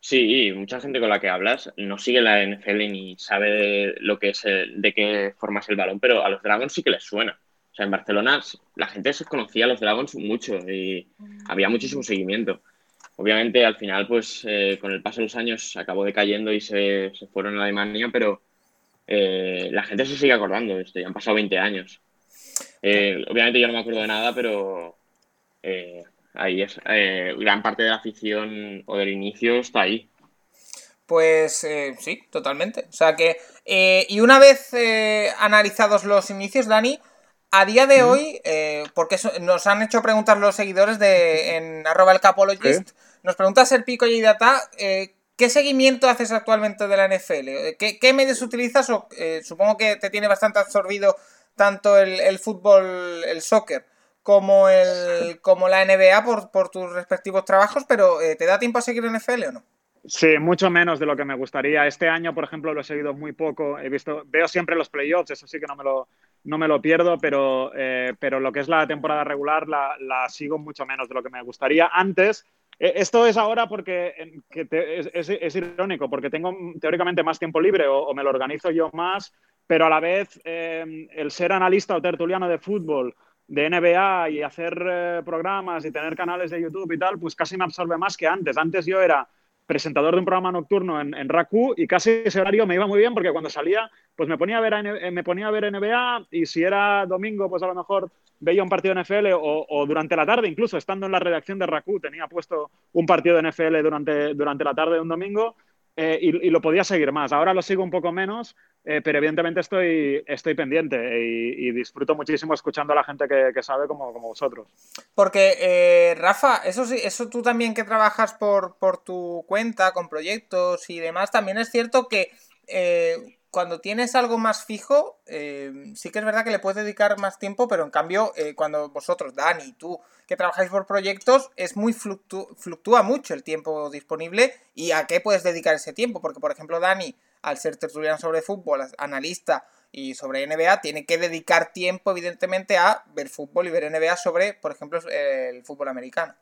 Sí, mucha gente con la que hablas no sigue la NFL ni sabe lo que es de qué forma es el balón, pero a los Dragons sí que les suena. O sea, en Barcelona la gente se conocía a los Dragons mucho y había muchísimo seguimiento. Obviamente, al final, pues eh, con el paso de los años acabó decayendo y se, fueron a Alemania, pero eh, la gente se sigue acordando de esto. Ya han pasado 20 años. Eh, obviamente yo no me acuerdo de nada, pero ahí es. gran parte de la afición o del inicio está ahí. Pues sí, totalmente. O sea que. y una vez analizados los inicios, Dani, a día de hoy, eh, porque nos han hecho preguntar los seguidores de en arroba el capologist, nos pregunta Serpico y Data, eh, ¿qué seguimiento haces actualmente de la NFL? Eh, ¿Qué, medios utilizas? O, supongo que te tiene bastante absorbido tanto el, fútbol, el soccer, como, el, como la NBA por, tus respectivos trabajos, pero ¿te da tiempo a seguir NFL o no? Sí, mucho menos de lo que me gustaría. Este año, por ejemplo, lo he seguido muy poco. He visto, veo siempre los playoffs, eso sí que no me lo, no me lo pierdo, pero, eh, pero lo que es la temporada regular la, la, sigo mucho menos de lo que me gustaría. Antes, eh, esto es ahora porque es, irónico, porque tengo teóricamente más tiempo libre o, me lo organizo yo más, pero a la vez eh, el ser analista o tertuliano de fútbol de NBA y hacer programas y tener canales de YouTube y tal, pues casi me absorbe más que antes. Antes yo era presentador de un programa nocturno en, en RACU y casi ese horario me iba muy bien porque cuando salía pues me ponía, a ver, eh, me ponía a ver NBA y si era domingo pues a lo mejor veía un partido de NFL o, durante la tarde incluso estando en la redacción de RACU tenía puesto un partido de NFL durante, durante la tarde de un domingo eh, y, lo podía seguir más. Ahora lo sigo un poco menos, eh, pero evidentemente estoy, estoy pendiente y, disfruto muchísimo escuchando a la gente que, sabe como, como, vosotros. Porque, eh, Rafa, eso sí, eso tú también que trabajas por, por tu cuenta, con proyectos y demás, también es cierto que cuando tienes algo más fijo, sí que es verdad que le puedes dedicar más tiempo, pero en cambio, cuando vosotros, Dani, y tú, que trabajáis por proyectos, es muy fluctúa mucho el tiempo disponible y a qué puedes dedicar ese tiempo. Porque, por ejemplo, Dani, al ser tertuliano sobre fútbol, analista y sobre NBA, tiene que dedicar tiempo, evidentemente, a ver fútbol y ver NBA sobre, por ejemplo, el fútbol americano.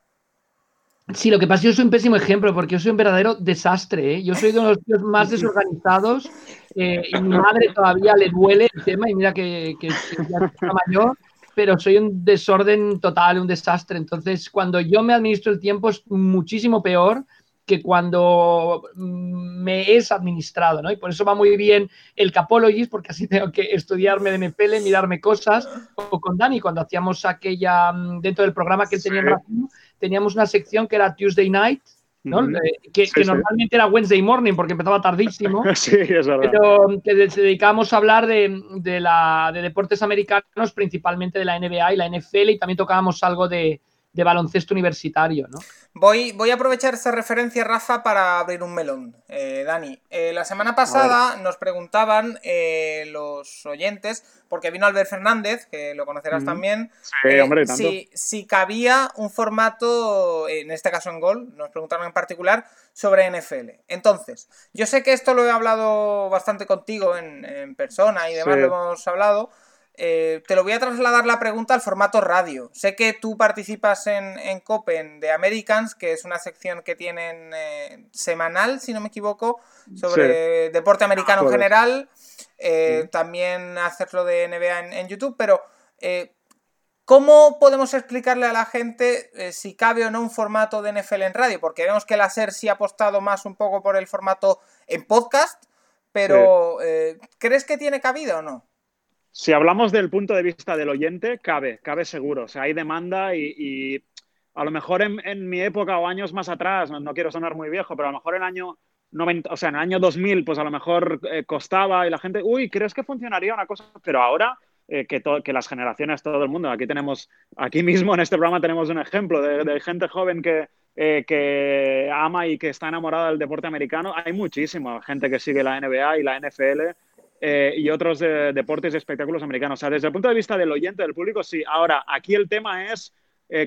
Sí, lo que pasa es que yo soy un pésimo ejemplo porque yo soy un verdadero desastre. ¿eh? Yo soy de los tíos más desorganizados eh, y mi madre todavía le duele el tema y mira que, que, que ya está mayor pero soy un desorden total, un desastre. Entonces, cuando yo me administro el tiempo es muchísimo peor que cuando mm, me es administrado, ¿no? Y por eso va muy bien el Capologist, porque así tengo que estudiarme de MPL, mirarme cosas. O con Dani, cuando hacíamos aquella, mm, dentro del programa que él tenía en teníamos una sección que era Tuesday Night, eh, que, normalmente era Wednesday morning porque empezaba tardísimo. sí, es verdad. Pero que nos dedicamos a hablar de, la, de deportes americanos, principalmente de la NBA y la NFL, y también tocábamos algo de, de baloncesto universitario, ¿no? Voy, voy a aprovechar esta referencia, Rafa, para abrir un melón. Eh, Dani, eh, la semana pasada nos preguntaban eh, los oyentes, porque vino Albert Fernández, que lo conocerás también, Si, si cabía un formato, en este caso en Gol, nos preguntaron en particular, sobre NFL. Entonces, yo sé que esto lo he hablado bastante contigo en, persona y demás, lo hemos hablado. Eh, te lo voy a trasladar la pregunta al formato radio. Sé que tú participas en, en Copen de Americans, que es una sección que tienen eh, semanal, si no me equivoco, sobre deporte americano en general. Eh, también hacerlo de NBA en, YouTube, pero ¿cómo podemos explicarle a la gente si cabe o no un formato de NFL en radio? Porque vemos que la SER sí ha apostado más un poco por el formato en podcast, pero ¿crees que tiene cabida o no? Si hablamos del punto de vista del oyente, cabe, cabe seguro. O sea, hay demanda y, a lo mejor en, mi época o años más atrás, no, quiero sonar muy viejo, pero a lo mejor en el año 90, o sea, en el año 2000, pues a lo mejor eh, costaba y la gente, uy, ¿crees que funcionaría una cosa? Pero ahora eh, que, las generaciones, todo el mundo. Aquí tenemos, aquí mismo en este programa tenemos un ejemplo de, gente joven que, eh, que ama y que está enamorada del deporte americano. Hay muchísima gente que sigue la NBA y la NFL y otros deportes y espectáculos americanos. O sea, desde el punto de vista del oyente, del público, sí. Ahora, aquí el tema es,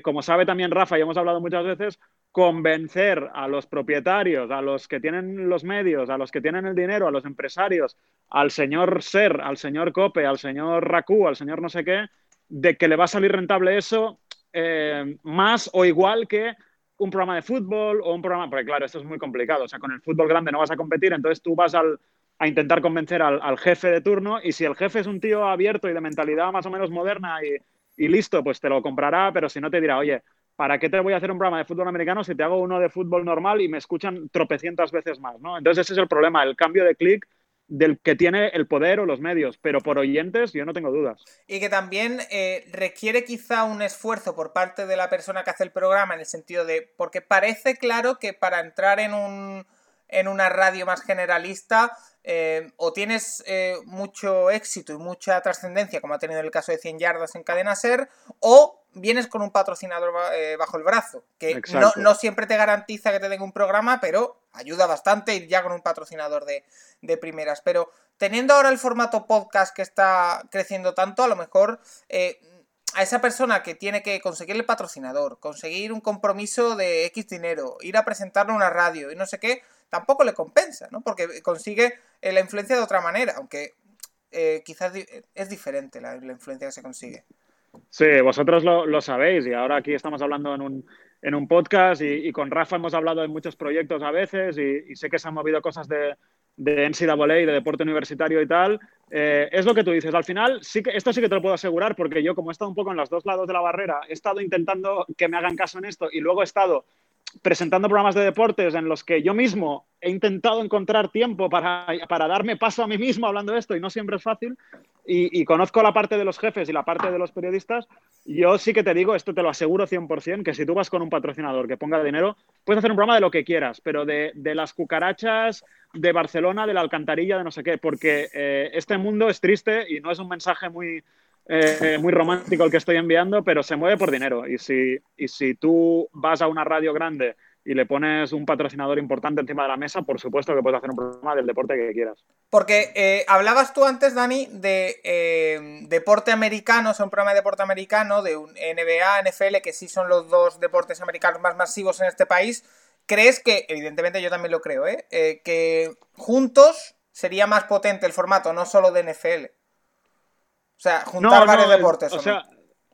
como sabe también Rafa y hemos hablado muchas veces, convencer a los propietarios, a los que tienen los medios, a los que tienen el dinero, a los empresarios, al señor Ser, al señor Cope, al señor Raku, al señor no sé qué, de que le va a salir rentable eso eh, más o igual que un programa de fútbol o un programa, porque claro, esto es muy complicado, o sea, con el fútbol grande no vas a competir, entonces tú vas a intentar convencer al, jefe de turno y si el jefe es un tío abierto y de mentalidad más o menos moderna y, y listo, pues te lo comprará, pero si no te dirá, oye, ¿para qué te voy a hacer un programa de fútbol americano si te hago uno de fútbol normal y me escuchan tropecientas veces más? ¿no? Entonces ese es el problema, el cambio de clic del que tiene el poder o los medios, pero por oyentes yo no tengo dudas. Y que también eh, requiere quizá un esfuerzo por parte de la persona que hace el programa en el sentido de, porque parece claro que para entrar en, un, en una radio más generalista eh, o tienes eh, mucho éxito y mucha trascendencia, como ha tenido el caso de 100 yardas en cadena ser, o vienes con un patrocinador eh, bajo el brazo, que no, siempre te garantiza que te den un programa, pero ayuda bastante ir ya con un patrocinador de, primeras. Pero teniendo ahora el formato podcast que está creciendo tanto, a lo mejor eh, a esa persona que tiene que conseguir el patrocinador, conseguir un compromiso de X dinero, ir a presentarlo a una radio y no sé qué, tampoco le compensa, ¿no? Porque consigue eh, la influencia de otra manera, aunque quizás es diferente la influencia que se consigue. Sí, vosotros lo, sabéis y ahora aquí estamos hablando en un, en un podcast y, con Rafa hemos hablado de muchos proyectos a veces y, sé que se han movido cosas de, de NCAA y de deporte universitario y tal. Eh, es lo que tú dices. Al final, sí que, esto sí que te lo puedo asegurar porque yo, como he estado un poco en los dos lados de la barrera, he estado intentando que me hagan caso en esto y luego he estado presentando programas de deportes en los que yo mismo he intentado encontrar tiempo para, para darme paso a mí mismo hablando de esto y no siempre es fácil. Y, conozco la parte de los jefes y la parte de los periodistas. Yo sí que te digo, esto te lo aseguro 100%, que si tú vas con un patrocinador que ponga dinero, puedes hacer un programa de lo que quieras, pero de, de las cucarachas de Barcelona, de la alcantarilla, de no sé qué, porque eh, este mundo es triste y no es un mensaje muy, eh, muy romántico el que estoy enviando, pero se mueve por dinero. Y si, y si tú vas a una radio grande y le pones un patrocinador importante encima de la mesa, por supuesto que puedes hacer un programa del deporte que quieras. Porque eh, hablabas tú antes, Dani, de eh, deporte americano, sea, un programa de deporte americano, de un NBA, NFL, que sí son los dos deportes americanos más masivos en este país. ¿Crees que, evidentemente yo también lo creo, ¿eh? que juntos sería más potente el formato, no solo de NFL? O sea, juntar varios deportes. O, sea,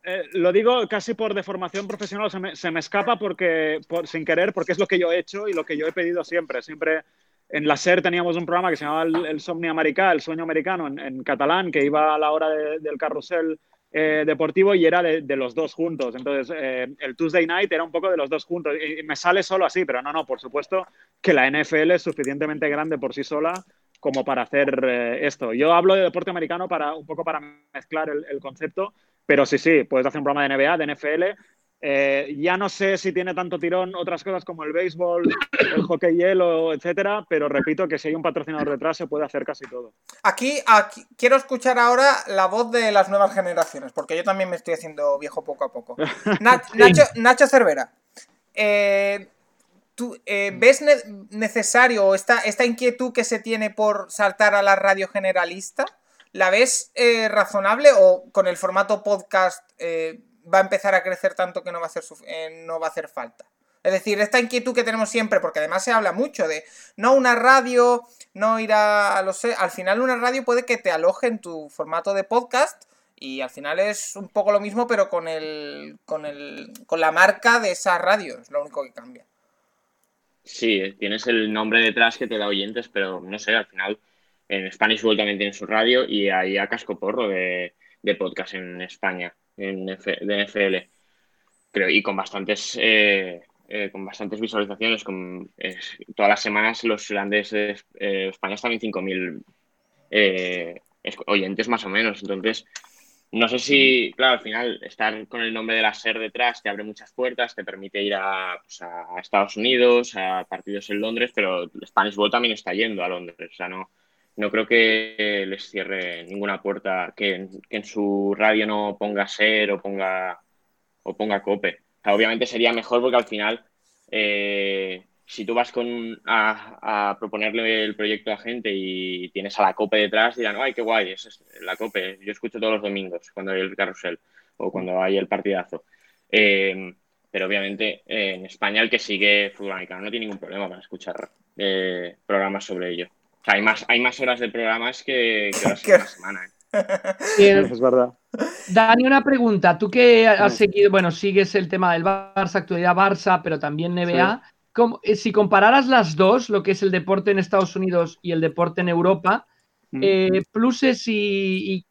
eh, lo digo casi por deformación profesional, se me, escapa porque, sin querer, porque es lo que yo he hecho y lo que yo he pedido siempre. Siempre en la SER teníamos un programa que se llamaba El, Somni Americano, El Sueño Americano, en, catalán, que iba a la hora del carrusel eh, deportivo y era de, los dos juntos. Entonces, eh, el Tuesday Night era un poco de los dos juntos. Y me sale solo así, pero no, no, por supuesto que la NFL es suficientemente grande por sí sola como para hacer eh, esto. Yo hablo de deporte americano para un poco para mezclar el, concepto, pero sí, sí, puedes hacer un programa de NBA, de NFL. Eh, ya no sé si tiene tanto tirón otras cosas como el béisbol, el hockey hielo, etcétera, pero repito que si hay un patrocinador detrás se puede hacer casi todo. Aquí, aquí quiero escuchar ahora la voz de las nuevas generaciones, porque yo también me estoy haciendo viejo poco a poco. Nacho, Nacho Cervera. Eh, eh, ves necesario esta, esta inquietud que se tiene por saltar a la radio generalista? ¿La ves eh, razonable o con el formato podcast eh, va a empezar a crecer tanto que no va a, hacer no va a hacer falta? Es decir, esta inquietud que tenemos siempre, porque además se habla mucho de no una radio, no ir a, los... Al final una radio puede que te aloje en tu formato de podcast y al final es un poco lo mismo, pero con el, con el, con la marca de esa radio, es lo único que cambia. Sí, tienes el nombre detrás que te da oyentes, pero no sé, al final en Spanish World también tiene su radio y ahí a casco porro de, podcast en España, en de NFL. Creo, y con bastantes eh, eh, con bastantes visualizaciones. Con, todas las semanas los grandes de eh, España están en 5.000 oyentes más o menos. Entonces, no sé si, claro, al final estar con el nombre de la SER detrás te abre muchas puertas, te permite ir pues, a, Estados Unidos, a partidos en Londres, pero Spanish Ball también está yendo a Londres. O sea, no, no creo que les cierre ninguna puerta que, en su radio no ponga ser o ponga, o ponga cope. obviamente sería mejor porque al final, eh, si tú vas con, a, proponerle el proyecto a gente y tienes a la cope detrás, dirán, ay, qué guay, es la cope. Yo escucho todos los domingos cuando hay el carrusel o cuando hay el partidazo. Eh, pero obviamente eh, en España el que sigue fútbol americano no tiene ningún problema para escuchar programas sobre ello hay más, hay más horas de programas que, que horas la semana. ¿eh? es verdad. Dani, una pregunta. Tú que has seguido, bueno, sigues el tema del Barça, actualidad Barça, pero también NBA. Eh, si compararas las dos, lo que es el deporte en Estados Unidos y el deporte en Europa, eh, pluses y,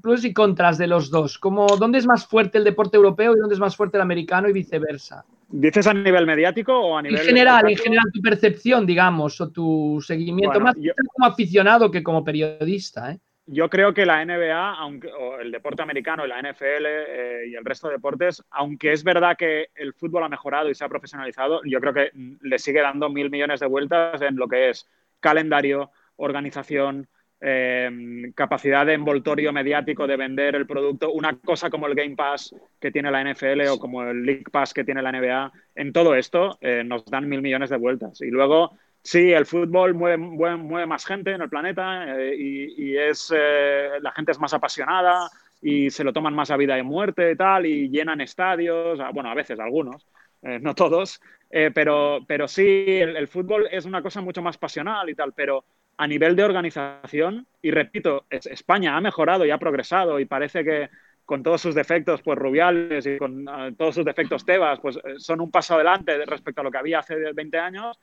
pluses y contras de los dos. Como, ¿Dónde es más fuerte el deporte europeo y dónde es más fuerte el americano y viceversa? ¿Dices a nivel mediático o a nivel.? En general, en general, tu percepción, digamos, o tu seguimiento, más como aficionado que como periodista. ¿eh? Yo creo que la NBA, aunque, o el deporte americano la NFL eh, y el resto de deportes, aunque es verdad que el fútbol ha mejorado y se ha profesionalizado, yo creo que le sigue dando mil millones de vueltas en lo que es calendario, organización, Em, capacidad de envoltorio mediático de vender el producto, una cosa como el Game Pass que tiene la NFL o como el League Pass que tiene la NBA, en todo esto eh, nos dan mil millones de vueltas. Y luego, sí, el fútbol mueve, más gente en el planeta eh, y, es, eh, la gente es más apasionada y se lo toman más a vida y muerte y tal, y llenan estadios, bueno, a veces algunos, no todos, pero, pero sí, el fútbol es una cosa mucho más pasional y tal, pero a nivel de organización, y repito, España ha mejorado y ha progresado y parece que con todos sus defectos, pues Rubiales y con todos sus defectos Tebas, pues eh, son un paso adelante respecto a lo que había hace 20 años,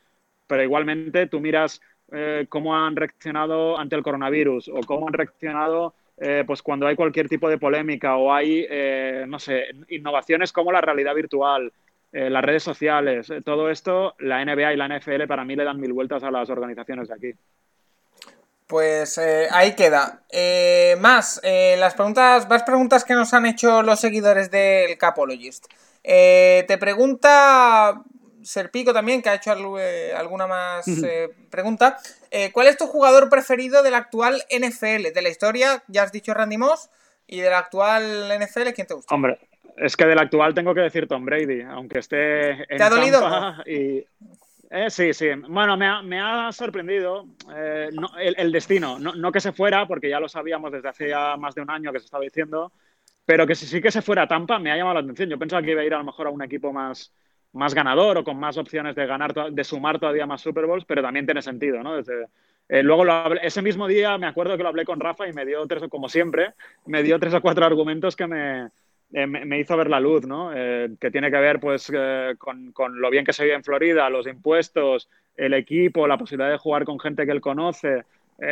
pero igualmente tú miras eh, cómo han reaccionado ante el coronavirus o cómo han reaccionado eh, pues cuando hay cualquier tipo de polémica o hay, no sé, innovaciones como la realidad virtual, las redes sociales, todo esto, la NBA y la NFL para mí le dan mil vueltas a las organizaciones de aquí. Pues eh, ahí queda. Eh, más, eh, las preguntas, más preguntas que nos han hecho los seguidores del Capologist. te pregunta Serpico también, que ha hecho alguna más pregunta. ¿Cuál es tu jugador preferido del actual NFL? De la historia, ya has dicho Randy Moss, y del actual NFL, ¿quién te gusta? Hombre, es que del actual tengo que decir Tom Brady, aunque esté en ¿Te ha dolido? y eh, sí, sí. Bueno, me ha, sorprendido eh, el, destino. No, que se fuera, porque ya lo sabíamos desde hace ya más de un año que se estaba diciendo, pero que si sí que se fuera a Tampa me ha llamado la atención. Yo pensaba que iba a ir a lo mejor a un equipo más, más ganador o con más opciones de ganar, de sumar todavía más Super Bowls, pero también tiene sentido, ¿no? Desde, eh, luego ese mismo día me acuerdo que lo hablé con Rafa y me dio tres, como siempre, me dio tres o cuatro argumentos que me, eh, me, hizo ver la luz, ¿no? Eh, que tiene que ver pues eh, con, con, lo bien que se vive en Florida, los impuestos, el equipo, la posibilidad de jugar con gente que él conoce.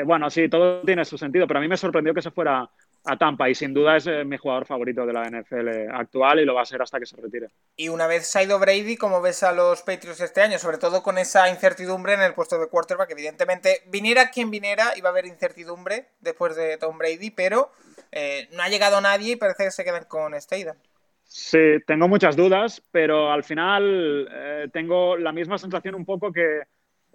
bueno, sí, todo tiene su sentido, pero a mí me sorprendió que se fuera a Tampa y sin duda es mi jugador favorito de la NFL actual y lo va a ser hasta que se retire. Y una vez se ha ido Brady, ¿cómo ves a los Patriots este año? Sobre todo con esa incertidumbre en el puesto de quarterback. Evidentemente, viniera quien viniera, iba a haber incertidumbre después de Tom Brady, pero eh, no ha llegado nadie y parece que se quedan con Steida. Sí, tengo muchas dudas, pero al final eh, tengo la misma sensación un poco que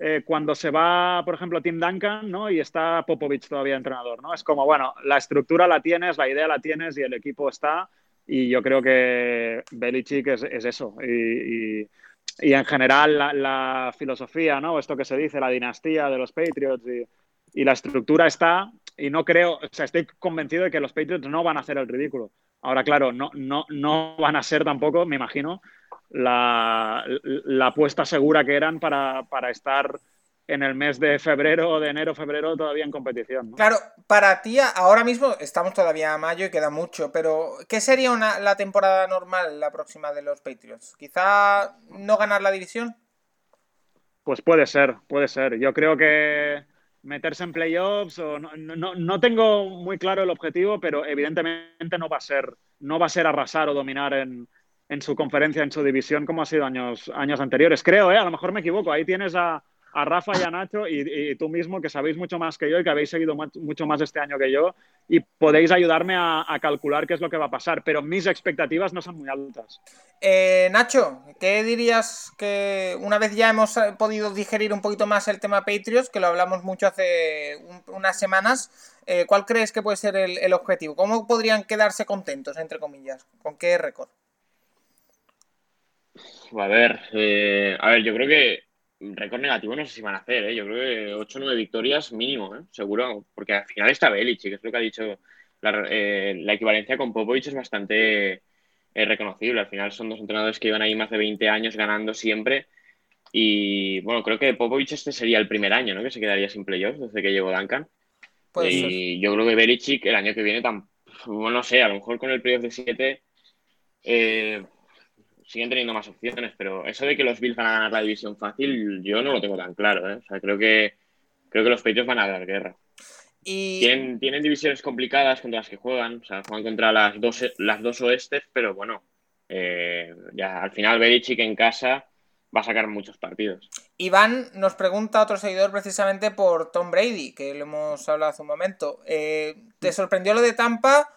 eh, cuando se va, por ejemplo, Tim Duncan, ¿no? Y está Popovich todavía entrenador, ¿no? Es como, bueno, la estructura la tienes, la idea la tienes y el equipo está. Y yo creo que Belichick es, es eso. Y, y, en general la, la, filosofía, ¿no? Esto que se dice, la dinastía de los Patriots y, y la estructura está y no creo, o sea, estoy convencido de que los Patriots no van a hacer el ridículo. Ahora, claro, no, no, no van a ser tampoco, me imagino, la, la apuesta segura que eran para, estar en el mes de febrero o de enero, febrero todavía en competición. Claro, para ti ahora mismo estamos todavía a mayo y queda mucho, pero ¿qué sería una, la temporada normal la próxima de los Patriots? ¿Quizá no ganar la división? Pues puede ser, puede ser. Yo creo que meterse en playoffs o no, no, no, tengo muy claro el objetivo, pero evidentemente no va a ser, no va a ser arrasar o dominar en, en su conferencia, en su división, como ha sido años, años anteriores. Creo, ¿eh? a lo mejor me equivoco. Ahí tienes a, a Rafa y a Nacho y, tú mismo, que sabéis mucho más que yo y que habéis seguido mucho más este año que yo, y podéis ayudarme a, calcular qué es lo que va a pasar, pero mis expectativas no son muy altas. Eh, Nacho, ¿qué dirías que una vez ya hemos podido digerir un poquito más el tema Patriots, que lo hablamos mucho hace unas semanas, eh, ¿cuál crees que puede ser el, objetivo? ¿Cómo podrían quedarse contentos, entre comillas? ¿Con qué récord? A ver, eh, a ver, yo creo que récord negativo no sé si van a hacer, ¿eh? yo creo que 8 o 9 victorias mínimo, ¿eh? seguro, porque al final está Belichick, que es lo que ha dicho, la, la equivalencia con Popovich es bastante reconocible, al final son dos entrenadores que llevan ahí más de 20 años ganando siempre y bueno, creo que Popovich este sería el primer año, ¿no? Que se quedaría sin playoffs desde que llegó Duncan y yo creo que Belichick el año que viene, tan, bueno, no sé, a lo mejor con el playoff de 7 eh, siguen teniendo más opciones, pero eso de que los Bills van a ganar la división fácil, yo no lo tengo tan claro. ¿eh? O sea, creo que, creo que los Patriots van a dar guerra. Y... Tienen, tienen divisiones complicadas contra las que juegan, o sea, juegan contra las dos, las dos oestes, pero bueno, eh, ya al final Belichick en casa va a sacar muchos partidos. Iván nos pregunta otro seguidor precisamente por Tom Brady, que lo hemos hablado hace un momento. Eh, ¿Te sorprendió lo de Tampa?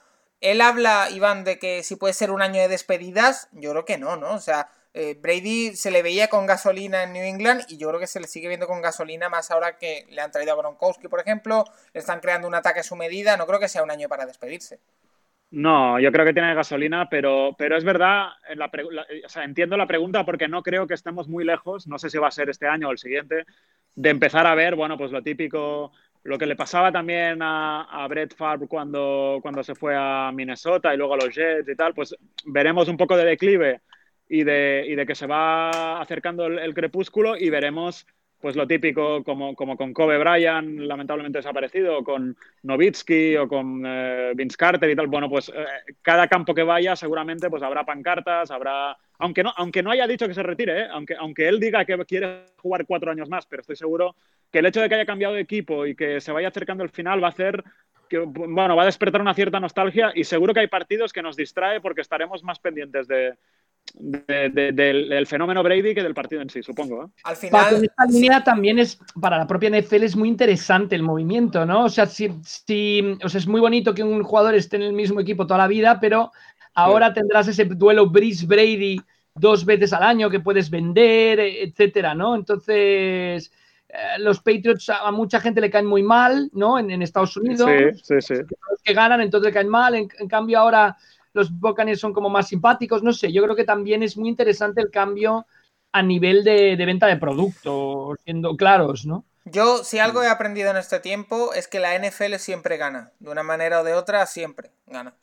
Él habla, Iván, de que si puede ser un año de despedidas. Yo creo que no, ¿no? O sea, eh, Brady se le veía con gasolina en New England y yo creo que se le sigue viendo con gasolina más ahora que le han traído a Gronkowski, por ejemplo. Le están creando un ataque a su medida. No creo que sea un año para despedirse. No, yo creo que tiene gasolina, pero, pero es verdad, la, o sea, entiendo la pregunta porque no creo que estemos muy lejos, no sé si va a ser este año o el siguiente, de empezar a ver, bueno, pues lo típico, lo que le pasaba también a, a Brett Favre cuando, cuando se fue a Minnesota y luego a los Jets y tal, pues veremos un poco de declive y de, y de que se va acercando el crepúsculo y veremos pues lo típico, como, como con Kobe Bryant, lamentablemente desaparecido, o con Novitsky o con eh, Vince Carter y tal. Bueno, pues eh, cada campo que vaya seguramente pues habrá pancartas, habrá... Aunque no, aunque no haya dicho que se retire, ¿eh? aunque, aunque él diga que quiere jugar cuatro años más, pero estoy seguro que el hecho de que haya cambiado de equipo y que se vaya acercando el final va a hacer que, bueno, va a despertar una cierta nostalgia y seguro que hay partidos que nos distrae porque estaremos más pendientes de, del, fenómeno Brady que del partido en sí, supongo. ¿eh? Al final. esta línea también es, para la propia NFL, es muy interesante el movimiento, ¿no? O sea, si, o sea, es muy bonito que un jugador esté en el mismo equipo toda la vida, pero ahora tendrás ese duelo Brice Brady dos veces al año que puedes vender, etcétera, ¿no? Entonces. Eh, los Patriots a mucha gente le caen muy mal, ¿no? En, Estados Unidos. Sí, sí, sí. Los que ganan, entonces le caen mal. en cambio, ahora los Buccaneers son como más simpáticos, no sé, yo creo que también es muy interesante el cambio a nivel de, venta de producto, siendo claros, ¿no? Yo, si algo he aprendido en este tiempo, es que la NFL siempre gana. De una manera o de otra, siempre gana.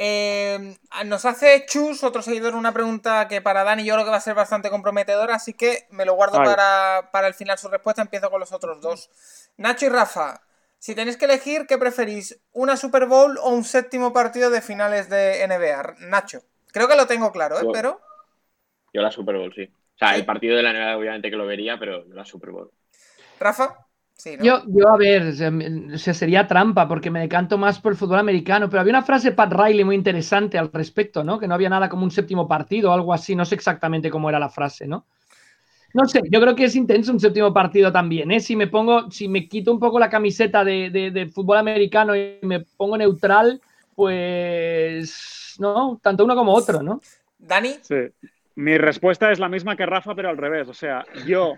Eh, nos hace Chus, otro seguidor, una pregunta que para Dani yo creo que va a ser bastante comprometedora, así que me lo guardo para, para, el final su respuesta. Empiezo con los otros dos. Nacho y Rafa, si tenéis que elegir, ¿qué preferís? ¿Una Super Bowl o un séptimo partido de finales de NBA? Nacho. Creo que lo tengo claro, ¿eh? pero. Yo la Super Bowl, sí. O sea, el partido de la NBA obviamente que lo vería, pero la Super Bowl. ¿Rafa? Sí, yo, yo, a ver, se, sería trampa porque me decanto más por el fútbol americano, pero había una frase de Pat Riley muy interesante al respecto, ¿no? Que no había nada como un séptimo partido o algo así, no sé exactamente cómo era la frase, ¿no? No sé, yo creo que es intenso un séptimo partido también, ¿eh? Si me pongo, si me quito un poco la camiseta de, fútbol americano y me pongo neutral, pues no, tanto uno como otro, ¿no? Dani. Sí. Mi respuesta es la misma que Rafa, pero al revés. O sea, yo,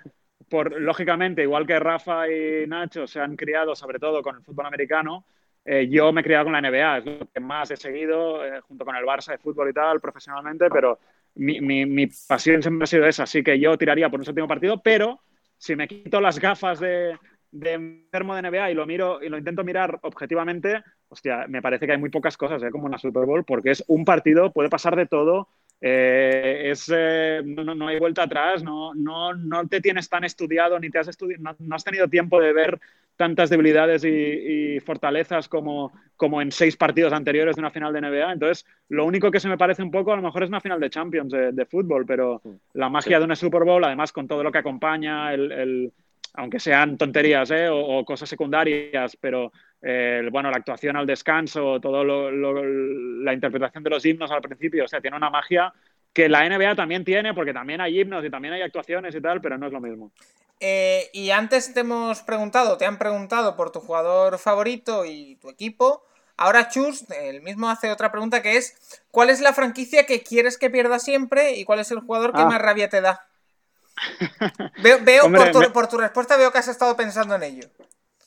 por lógicamente, igual que Rafa y Nacho se han criado sobre todo con el fútbol americano, eh, yo me he criado con la NBA, es lo que más he seguido, eh, junto con el Barça de fútbol y tal, profesionalmente, pero mi, pasión siempre ha sido esa, así que yo tiraría por un séptimo partido, pero si me quito las gafas de, de enfermo de NBA y lo miro y lo intento mirar objetivamente, hostia, me parece que hay muy pocas cosas, ¿eh? como en la Super Bowl, porque es un partido, puede pasar de todo, eh, es, eh, no, hay vuelta atrás, no, no, no te tienes tan estudiado ni te has estudiado, no, has tenido tiempo de ver tantas debilidades y, fortalezas como, como en seis partidos anteriores de una final de NBA. Entonces, lo único que se me parece un poco, a lo mejor es una final de Champions de, fútbol, pero la magia de una Super Bowl, además con todo lo que acompaña, el, aunque sean tonterías ¿eh? o, cosas secundarias, pero bueno, la actuación al descanso, todo la interpretación de los himnos al principio, o sea, tiene una magia que la NBA también tiene, porque también hay himnos y también hay actuaciones y tal, pero no es lo mismo. Eh, y antes te hemos preguntado, te han preguntado por tu jugador favorito y tu equipo. Ahora Chus, el mismo hace otra pregunta que es, ¿cuál es la franquicia que quieres que pierda siempre y cuál es el jugador que ah. más rabia te da? Veo, por, tu, respuesta veo que has estado pensando en ello.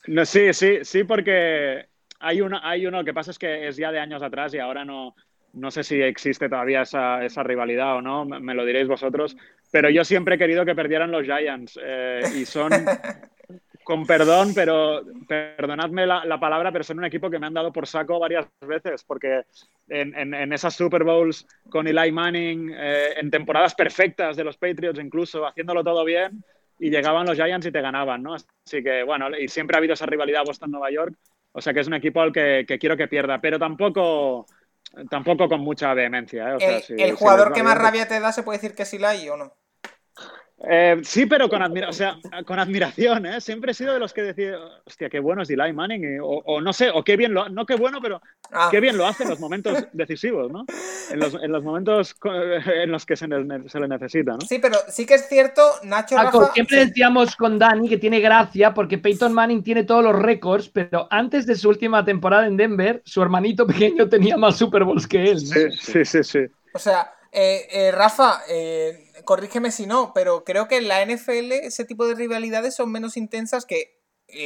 No, sí, sí, sí, porque hay uno, hay uno que pasa es que es ya de años atrás y ahora no, no sé si existe todavía esa, esa rivalidad o no, me, lo diréis vosotros, pero yo siempre he querido que perdieran los Giants eh, y son con perdón, pero perdonadme la, palabra, pero son un equipo que me han dado por saco varias veces, porque en, esas Super Bowls con Eli Manning, eh, en temporadas perfectas de los Patriots incluso, haciéndolo todo bien, y llegaban los Giants y te ganaban, ¿no? Así que, bueno, y siempre ha habido esa rivalidad Boston-Nueva York, o sea que es un equipo al que, quiero que pierda, pero tampoco, tampoco con mucha vehemencia. ¿eh? ¿El, jugador que más rabia te da se puede decir que es Eli o no? Eh, sí, pero con, o sea, con admiración, ¿eh? Siempre he sido de los que decía, hostia, qué bueno es Eli Manning, o, no sé, o qué bien lo, no qué bueno, pero ah. qué bien lo hace en los momentos decisivos, ¿no? En los, en los momentos en los que se, le necesita, ¿no? Sí, pero sí que es cierto, Nacho Siempre decíamos con Dani que tiene gracia porque Peyton Manning tiene todos los récords, pero antes de su última temporada en Denver, su hermanito pequeño tenía más Super Bowls que él. Sí, sí, sí, sí. O sea, eh, eh, Rafa, eh, corrígeme si no, pero creo que en la NFL ese tipo de rivalidades son menos intensas que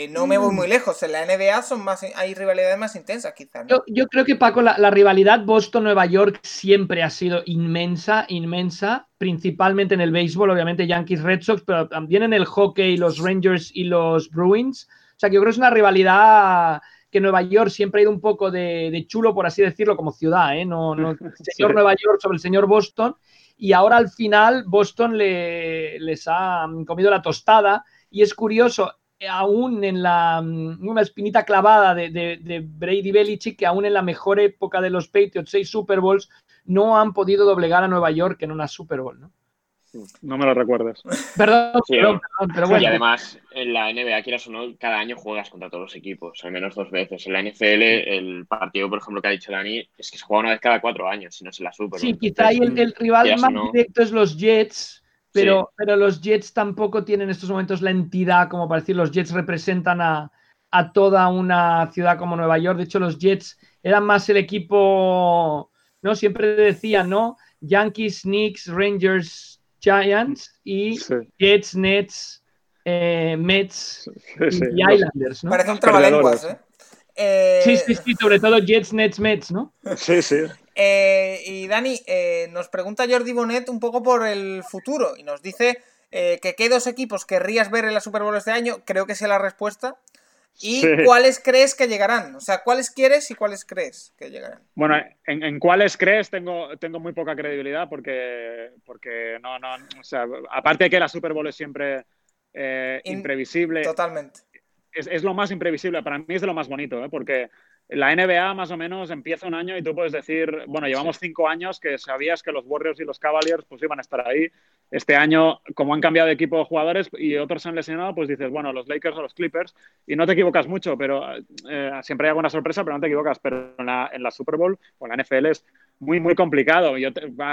no me voy muy mm. lejos. En la NBA son más, hay rivalidades más intensas, quizás. Yo, creo que, Paco, la, rivalidad Boston-Nueva York siempre ha sido inmensa, inmensa, principalmente en el béisbol, obviamente Yankees-Red Sox, pero también en el hockey, los Rangers y los Bruins. O sea, que yo creo que es una rivalidad que Nueva York siempre ha ido un poco de, chulo, por así decirlo, como ciudad, ¿eh? No, no el señor Nueva York sobre el señor Boston. Y ahora al final Boston le, les ha comido la tostada. Y es curioso, aún en la una espinita clavada de, de, de, Brady Belichick, que aún en la mejor época de los Patriots, seis Super Bowls, no han podido doblegar a Nueva York en una Super Bowl, ¿no? No me lo recuerdes. Perdón, perdón, pero bueno. Y además, en la NBA, quieras o no, cada año juegas contra todos los equipos, al menos dos veces. En la NFL, el partido, por ejemplo, que ha dicho Dani, es que se juega una vez cada cuatro años, si no se la Super. Sí, quizá ahí el, rival más directo es los Jets, pero, pero los Jets tampoco tienen en estos momentos la entidad, como para decir, los Jets representan a, a toda una ciudad como Nueva York. De hecho, los Jets eran más el equipo, ¿no? Siempre decían, ¿no? Yankees, Knicks, Rangers, Giants y Jets, Nets, eh, Mets y Islanders, ¿no? Parece un trabalenguas, ¿eh? ¿eh? Sí, sí, sí, sobre todo Jets, Nets, Mets, ¿no? Sí, sí. Eh, y Dani, nos pregunta Jordi Bonet un poco por el futuro y nos dice que qué dos equipos querrías ver en la Super Bowl este año. Creo que sea la respuesta. ¿Y cuáles crees que llegarán? O sea, ¿cuáles quieres y cuáles crees que llegarán? Bueno, en, cuáles crees tengo, tengo muy poca credibilidad porque, porque no, no, o sea, aparte de que la Super Bowl es siempre eh, imprevisible. Totalmente. Es, es, lo más imprevisible, para mí es de lo más bonito, ¿eh? porque la NBA más o menos empieza un año y tú puedes decir, bueno, llevamos cinco años que sabías que los Warriors y los Cavaliers pues iban a estar ahí. Este año, como han cambiado de equipo de jugadores y otros se han lesionado, pues dices, bueno, los Lakers o los Clippers, y no te equivocas mucho, pero eh, siempre hay alguna sorpresa, pero no te equivocas. Pero en la, en la Super Bowl o en la NFL es muy, muy complicado. Yo,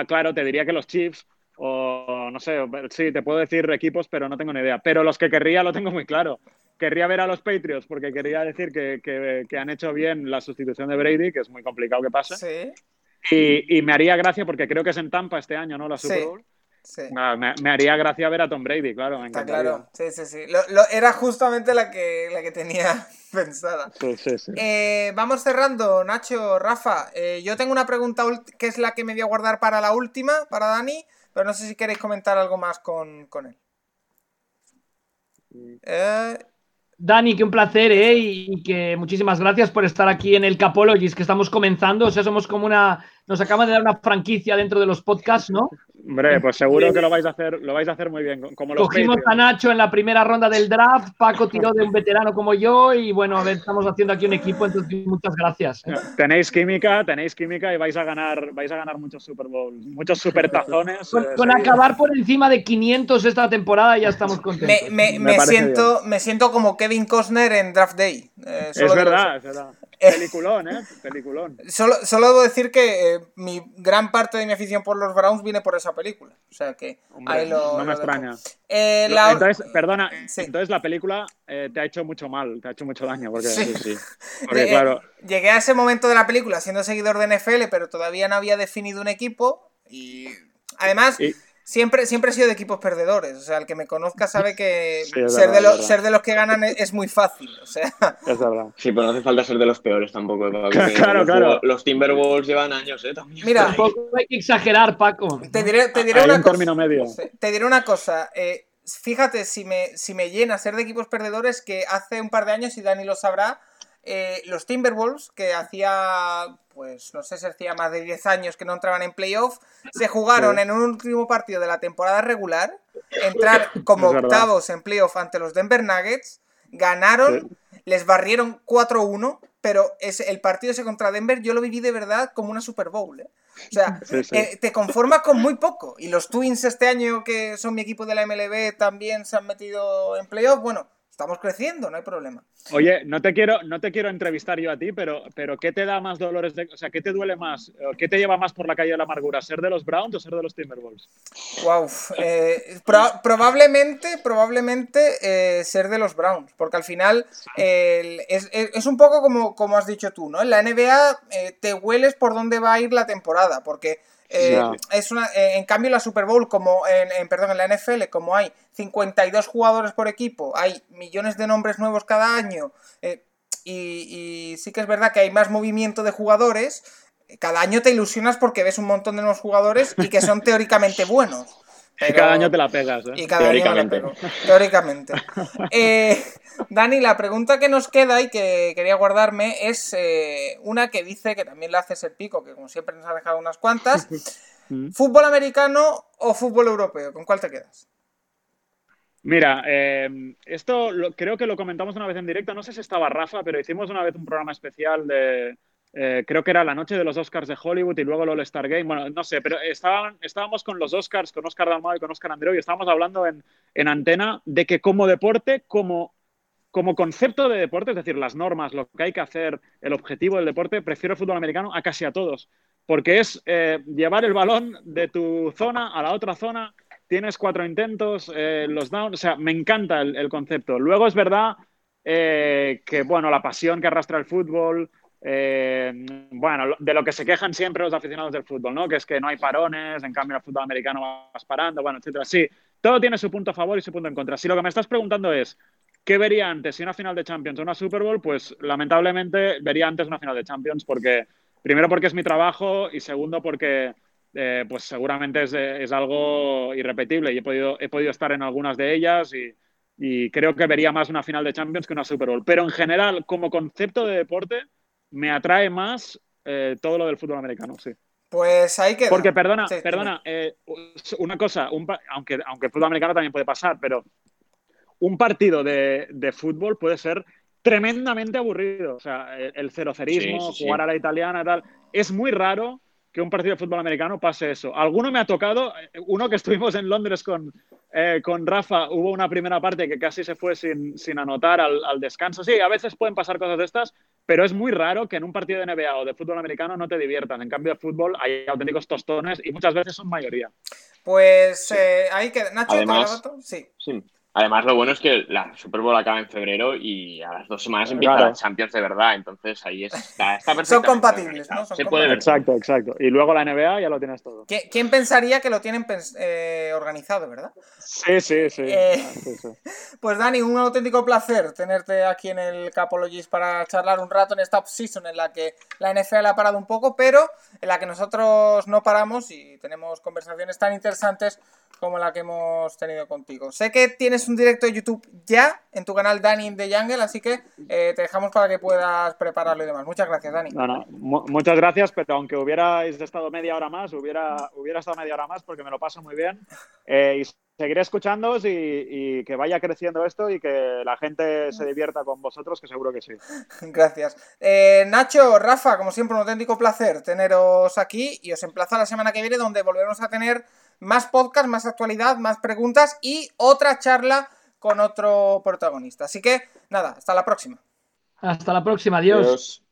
claro, te diría que los Chiefs o no sé, sí, te puedo decir equipos, pero no tengo ni idea. Pero los que querría lo tengo muy claro querría ver a los Patriots porque quería decir que, han hecho bien la sustitución de Brady, que es muy complicado que pase. Y, me haría gracia porque creo que es en Tampa este año, ¿no? La Super Bowl. Sí. Me, haría gracia ver a Tom Brady, claro. Me Está claro, sí, sí, sí. era justamente la que, la que tenía pensada. Sí, sí, sí. Eh, vamos cerrando, Nacho, Rafa. Eh, yo tengo una pregunta que es la que me voy a guardar para la última, para Dani, pero no sé si queréis comentar algo más con, con él. Eh, Dani, que un placer, ¿eh? Y que muchísimas gracias por estar aquí en el Capologist que estamos comenzando. O sea, somos como una. Nos acaban de dar una franquicia dentro de los podcasts, ¿no? Hombre, pues seguro que lo vais a hacer, lo vais a hacer muy bien. Como Cogimos a Nacho en la primera ronda del draft, Paco tiró de un veterano como yo y bueno, a ver, estamos haciendo aquí un equipo, entonces muchas gracias. ¿eh? Tenéis química, tenéis química y vais a ganar, vais a ganar muchos Super Bowls, muchos super tazones. Con, eh, acabar por encima de 500 esta temporada ya estamos contentos. Me, siento, me siento como Kevin Costner en Draft Day. Eh, es verdad, es verdad. Peliculón, ¿eh? Peliculón. Solo, solo debo decir que eh, mi gran parte de mi afición por los Browns viene por esa película. O sea que ahí lo, no me extraña. Eh, entonces, perdona, entonces la película te ha hecho mucho mal, te ha hecho mucho daño. Porque, sí. Sí, porque, claro... Llegué a ese momento de la película siendo seguidor de NFL, pero todavía no había definido un equipo y además... Siempre, siempre he sido de equipos perdedores. O sea, el que me conozca sabe que ser, de los, ser de los que ganan es, muy fácil. O sea. Es verdad. Sí, pero no hace falta ser de los peores tampoco. Claro, claro. Los Timberwolves llevan años, ¿eh? También. Mira, tampoco hay que exagerar, Paco. Te diré, te diré una cosa. Medio. Te diré una cosa. Eh, fíjate si me, si me llena ser de equipos perdedores que hace un par de años, y Dani lo sabrá, eh, los Timberwolves, que hacía, pues no sé si hacía más de 10 años que no entraban en playoff, se jugaron en un último partido de la temporada regular, entrar como octavos en playoff ante los Denver Nuggets, ganaron, les barrieron 4-1, pero es, el partido ese contra Denver yo lo viví de verdad como una Super Bowl. ¿eh? O sea, eh, te conformas con muy poco. Y los Twins este año, que son mi equipo de la MLB, también se han metido en playoff. Bueno, Estamos creciendo, no hay problema. Oye, no te quiero, no te quiero entrevistar yo a ti, pero, pero ¿qué te da más dolores de, o sea, qué te duele más, qué te lleva más por la calle de la amargura, ser de los Browns o ser de los Timberwolves? Wow, eh, probablemente, probablemente eh, ser de los Browns, porque al final es, un poco como, como has dicho tú, ¿no? En la NBA eh, te hueles por dónde va a ir la temporada, porque eh, es una, eh, en cambio, la Super Bowl, como en, perdón, en la NFL, como hay 52 jugadores por equipo, hay millones de nombres nuevos cada año, eh, y, sí que es verdad que hay más movimiento de jugadores, cada año te ilusionas porque ves un montón de nuevos jugadores y que son teóricamente buenos. Y cada año te la pegas, ¿eh? Y cada Teóricamente. año Teóricamente. Dani, la pregunta que nos queda y que quería guardarme es eh, una que dice, que también la hace el pico, que como siempre nos ha dejado unas cuantas. Mm. ¿Fútbol americano o fútbol europeo? ¿Con cuál te quedas? Mira, eh, esto creo que lo comentamos una vez en directo, no sé si estaba Rafa, pero hicimos una vez un programa especial de, eh, creo que era la noche de los Oscars de Hollywood y luego el All-Star Game, bueno, no sé, pero estábamos con los Oscars, con Oscar Dalmau y con Oscar Andreu y estábamos hablando en, en antena de que como deporte, como concepto de deporte, es decir, las normas, lo que hay que hacer, el objetivo del deporte, prefiero el fútbol americano a casi a todos, porque es eh, llevar el balón de tu zona a la otra zona, tienes cuatro intentos, eh, los downs, o sea, me encanta el, concepto. Luego es verdad que, bueno, la pasión que arrastra el fútbol, bueno, de lo que se quejan siempre los aficionados del fútbol, ¿no? Que es que no hay parones, en cambio el fútbol americano vas parando, bueno, etcétera. Sí, todo tiene su punto a favor y su punto en contra. Si lo que me estás preguntando es, ¿Qué vería antes? Si una final de Champions o una Super Bowl, pues lamentablemente vería antes una final de Champions porque, primero porque es mi trabajo y segundo porque eh, pues seguramente es, algo irrepetible y he podido, he podido estar en algunas de ellas y, creo que vería más una final de Champions que una Super Bowl. Pero en general, como concepto de deporte, me atrae más eh, todo lo del fútbol americano, sí. Pues hay que. Porque, perdona, perdona, eh, una cosa, aunque, aunque el fútbol americano también puede pasar, pero un partido de, fútbol puede ser tremendamente aburrido. O sea, el cerocerismo, jugar a la italiana, tal. Es muy raro que un partido de fútbol americano pase eso. Alguno me ha tocado, uno que estuvimos en Londres con, eh, con Rafa, hubo una primera parte que casi se fue sin, anotar al, descanso. Sí, a veces pueden pasar cosas de estas, pero es muy raro que en un partido de NBA o de fútbol americano no te diviertan. En cambio, de fútbol hay auténticos tostones y muchas veces son mayoría. Pues eh, ahí que Nacho, Además, sí. sí. Además, lo bueno es que la Super Bowl acaba en febrero y a las dos semanas empieza la Champions de verdad. Entonces ahí está, está Son compatibles, ¿no? Se puede ver. Exacto, exacto. Y luego la NBA ya lo tienes todo. ¿Quién pensaría que lo tienen eh, organizado, verdad? Sí, sí, eh, sí. Pues Dani, un auténtico placer tenerte aquí en el Capologist para charlar un rato en esta off-season en la que la NFL ha parado un poco, pero en la que nosotros no paramos y tenemos conversaciones tan interesantes como la que hemos tenido contigo. Sé que tienes un directo de YouTube ya en tu canal Dani de Jungle, así que eh, te dejamos para que puedas prepararlo y demás. Muchas gracias, Dani. muchas gracias, pero aunque hubierais estado media hora más, hubiera, hubiera estado media hora más porque me lo paso muy bien. Eh, y seguiré escuchándoos y, que vaya creciendo esto y que la gente se divierta con vosotros, que seguro que sí. Gracias. Eh, Nacho, Rafa, como siempre, un auténtico placer teneros aquí y os emplazo a la semana que viene donde volveremos a tener más podcast, más actualidad, más preguntas y otra charla con otro protagonista. Así que nada, hasta la próxima. Hasta la próxima, adiós.